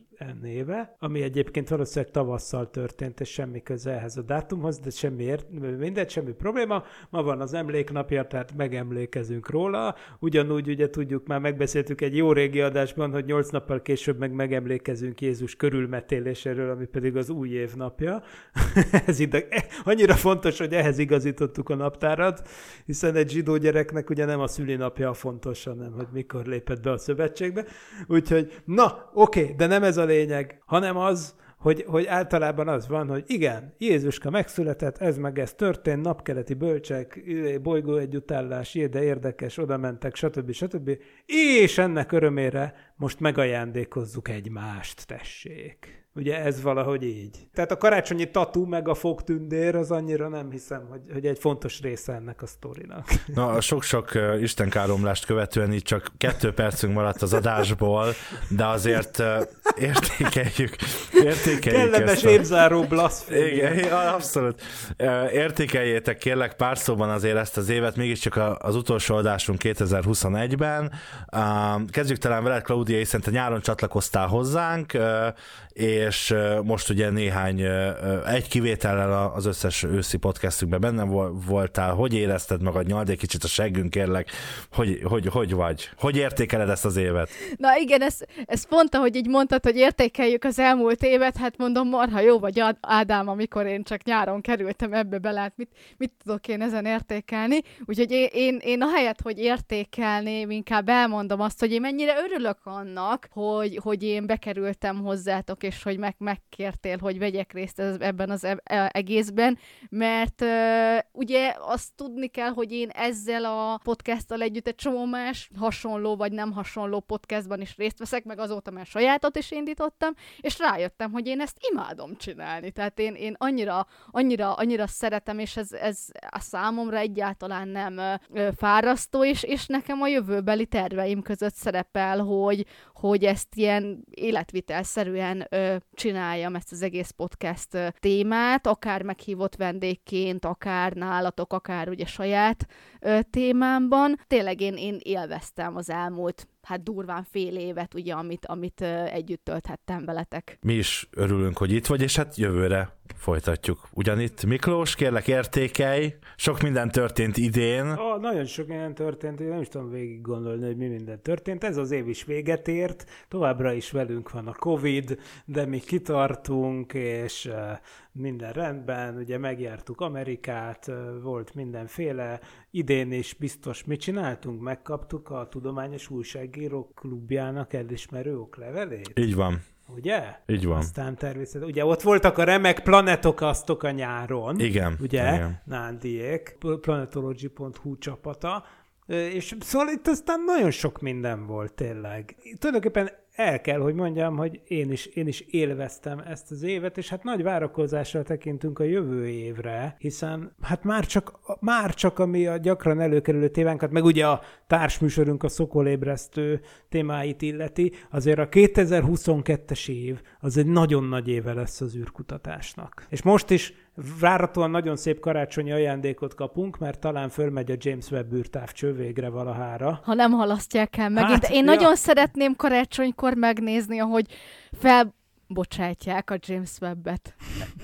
éve, ami egyébként valószínűleg tavasszal történt, és semmi köze ehhez a dátumhoz, de semmi ért, mindegy, semmi probléma. Ma van az emléknapja, tehát megemlékezünk róla. Ugyanúgy ugye tudjuk, már megbeszéltük egy jó régi adásban, hogy nyolc nappal később meg megemlékezünk Jézus körülmetéléséről, ami pedig az új év napja. Ez ide, annyira fontos, hogy ehhez igazítottuk a naptárat, hiszen egy zsidó gyereknek ugye nem a szülinapja a fontos, hanem hogy mikor lépett be a szövetségbe. Úgyhogy, na, oké, de nem ez a lényeg, hanem az, hogy, hogy általában az van, hogy igen, Jézuska megszületett, ez meg ez történt, napkeleti bölcsek, bolygó együttállás, de érdekes, oda mentek, stb. stb. És ennek örömére most megajándékozzuk egymást, tessék. Ugye ez valahogy így. Tehát a karácsonyi tatu meg a fogtündér az annyira nem hiszem, hogy, hogy egy fontos része ennek a sztorinak. Na, a sok-sok istenkáromlást követően így csak kettő percünk maradt az adásból, de azért értékeljük, értékeljük Kellemes ezt a... évzáró blaszfémia. Igen, abszolút. Értékeljétek kérlek pár szóban azért ezt az évet, mégiscsak az utolsó adásunk 2021-ben. Ám, Kezdjük talán veled, Claudia, hiszen te nyáron csatlakoztál hozzánk, és és most ugye néhány, egy kivétellel az összes őszi podcastünkben benne voltál. Hogy érezted magad? Nyald egy kicsit a seggünk, kérlek. Hogy, hogy, hogy vagy? Hogy értékeled ezt az évet? Na igen, ez, ez pont, ahogy így mondtad, hogy értékeljük az elmúlt évet, hát mondom, marha jó vagy Ádám, amikor én csak nyáron kerültem ebbe bele, hát mit, mit tudok én ezen értékelni? Úgyhogy én, én, én ahelyett, hogy értékelném, inkább elmondom azt, hogy én mennyire örülök annak, hogy, hogy én bekerültem hozzátok, és hogy meg, megkértél, hogy vegyek részt ez, ebben az e, e, egészben, mert uh, ugye azt tudni kell, hogy én ezzel a podcasttal együtt egy csomó más hasonló vagy nem hasonló podcastban is részt veszek, meg azóta már sajátot is indítottam, és rájöttem, hogy én ezt imádom csinálni. Tehát én, én annyira, annyira, annyira szeretem, és ez, ez a számomra egyáltalán nem ö, fárasztó, és, és nekem a jövőbeli terveim között szerepel, hogy, hogy ezt ilyen életvitelszerűen ö, csináljam, ezt az egész podcast témát, akár meghívott vendégként, akár nálatok, akár ugye saját témámban. Tényleg én, én élveztem az elmúlt hát durván fél évet, ugye, amit, amit együtt tölthettem veletek. Mi is örülünk, hogy itt vagy, és hát jövőre folytatjuk. Ugyanitt Miklós, kérlek értékelj, sok minden történt idén. Oh, nagyon sok minden történt, én nem is tudom végig gondolni, hogy mi minden történt. Ez az év is véget ért, továbbra is velünk van a Covid, de mi kitartunk, és minden rendben, ugye megjártuk Amerikát, volt mindenféle, idén is biztos mit csináltunk, megkaptuk a Tudományos Újságírók Klubjának elismerő oklevelét. Így van. Ugye? Így van. Aztán természetesen, ugye ott voltak a remek planetokasztok a nyáron. Igen. Ugye? Igen. Nándiék, planetology.hu csapata. És szóval itt aztán nagyon sok minden volt tényleg. Tulajdonképpen el kell, hogy mondjam, hogy én is, én is élveztem ezt az évet, és hát nagy várakozással tekintünk a jövő évre, hiszen hát már csak, már csak ami a gyakran előkerülő tévánkat, meg ugye a társműsorunk a szokolébresztő témáit illeti, azért a 2022-es év az egy nagyon nagy éve lesz az űrkutatásnak. És most is Váratóan nagyon szép karácsonyi ajándékot kapunk, mert talán fölmegy a James Webb űrtávcső végre valahára. Ha nem halasztják el megint. Hát, Én ja. nagyon szeretném karácsonykor megnézni, ahogy fel bocsátják a James Webb-et.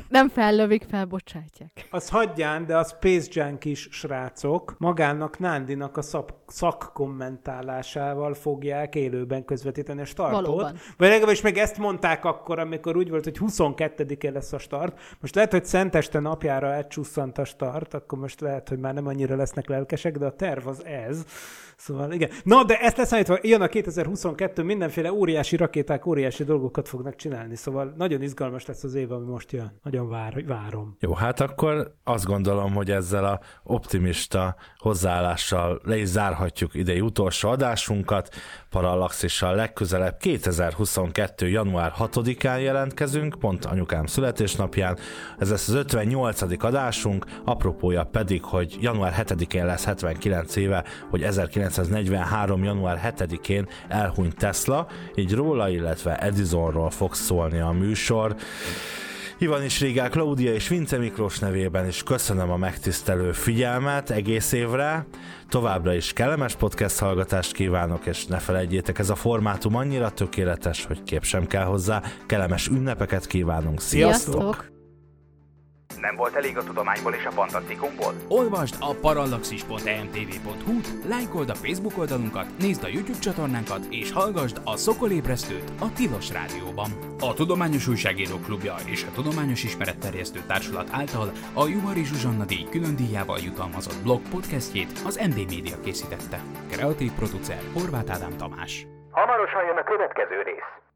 Nem fellövik, felbocsátják. Az hagyján, de a Space Junk is srácok magának Nándinak a szak, szakkommentálásával fogják élőben közvetíteni a startot. Valóban. Vagy legalábbis meg ezt mondták akkor, amikor úgy volt, hogy 22-e lesz a start. Most lehet, hogy Szenteste napjára elcsusszant a start, akkor most lehet, hogy már nem annyira lesznek lelkesek, de a terv az ez. Szóval igen. Na, de ezt leszámítva, jön a 2022, mindenféle óriási rakéták, óriási dolgokat fognak csinálni, szóval nagyon izgalmas lesz az év, ami most jön. Nagyon vár, várom. Jó, hát akkor azt gondolom, hogy ezzel a optimista hozzáállással le is zárhatjuk idei utolsó adásunkat. Parallaxissal legközelebb 2022. január 6-án jelentkezünk, pont anyukám születésnapján. Ez lesz az 58. adásunk, apropója pedig, hogy január 7-én lesz 79 éve, hogy 1943. január 7-én elhunyt Tesla, így róla, illetve Edisonról fog szólni a műsor. Ivan is Rigák, Klaudia és Vince Miklós nevében is köszönöm a megtisztelő figyelmet egész évre. Továbbra is kellemes podcast hallgatást kívánok, és ne felejtjétek, ez a formátum annyira tökéletes, hogy kép sem kell hozzá. Kellemes ünnepeket kívánunk. Sziasztok! Sziasztok! Nem volt elég a tudományból és a fantasztikumból? Olvasd a parallaxis.emtv.hu, lájkold a Facebook oldalunkat, nézd a YouTube csatornánkat, és hallgassd a Szokolébresztőt a Tilos Rádióban. A Tudományos Újságírók Klubja és a Tudományos Ismeretterjesztő Társulat által a Juhari Zsuzsanna díj külön díjával jutalmazott blog podcastjét az MD Media készítette. Kreatív producer Horváth Ádám Tamás. Hamarosan jön a következő rész.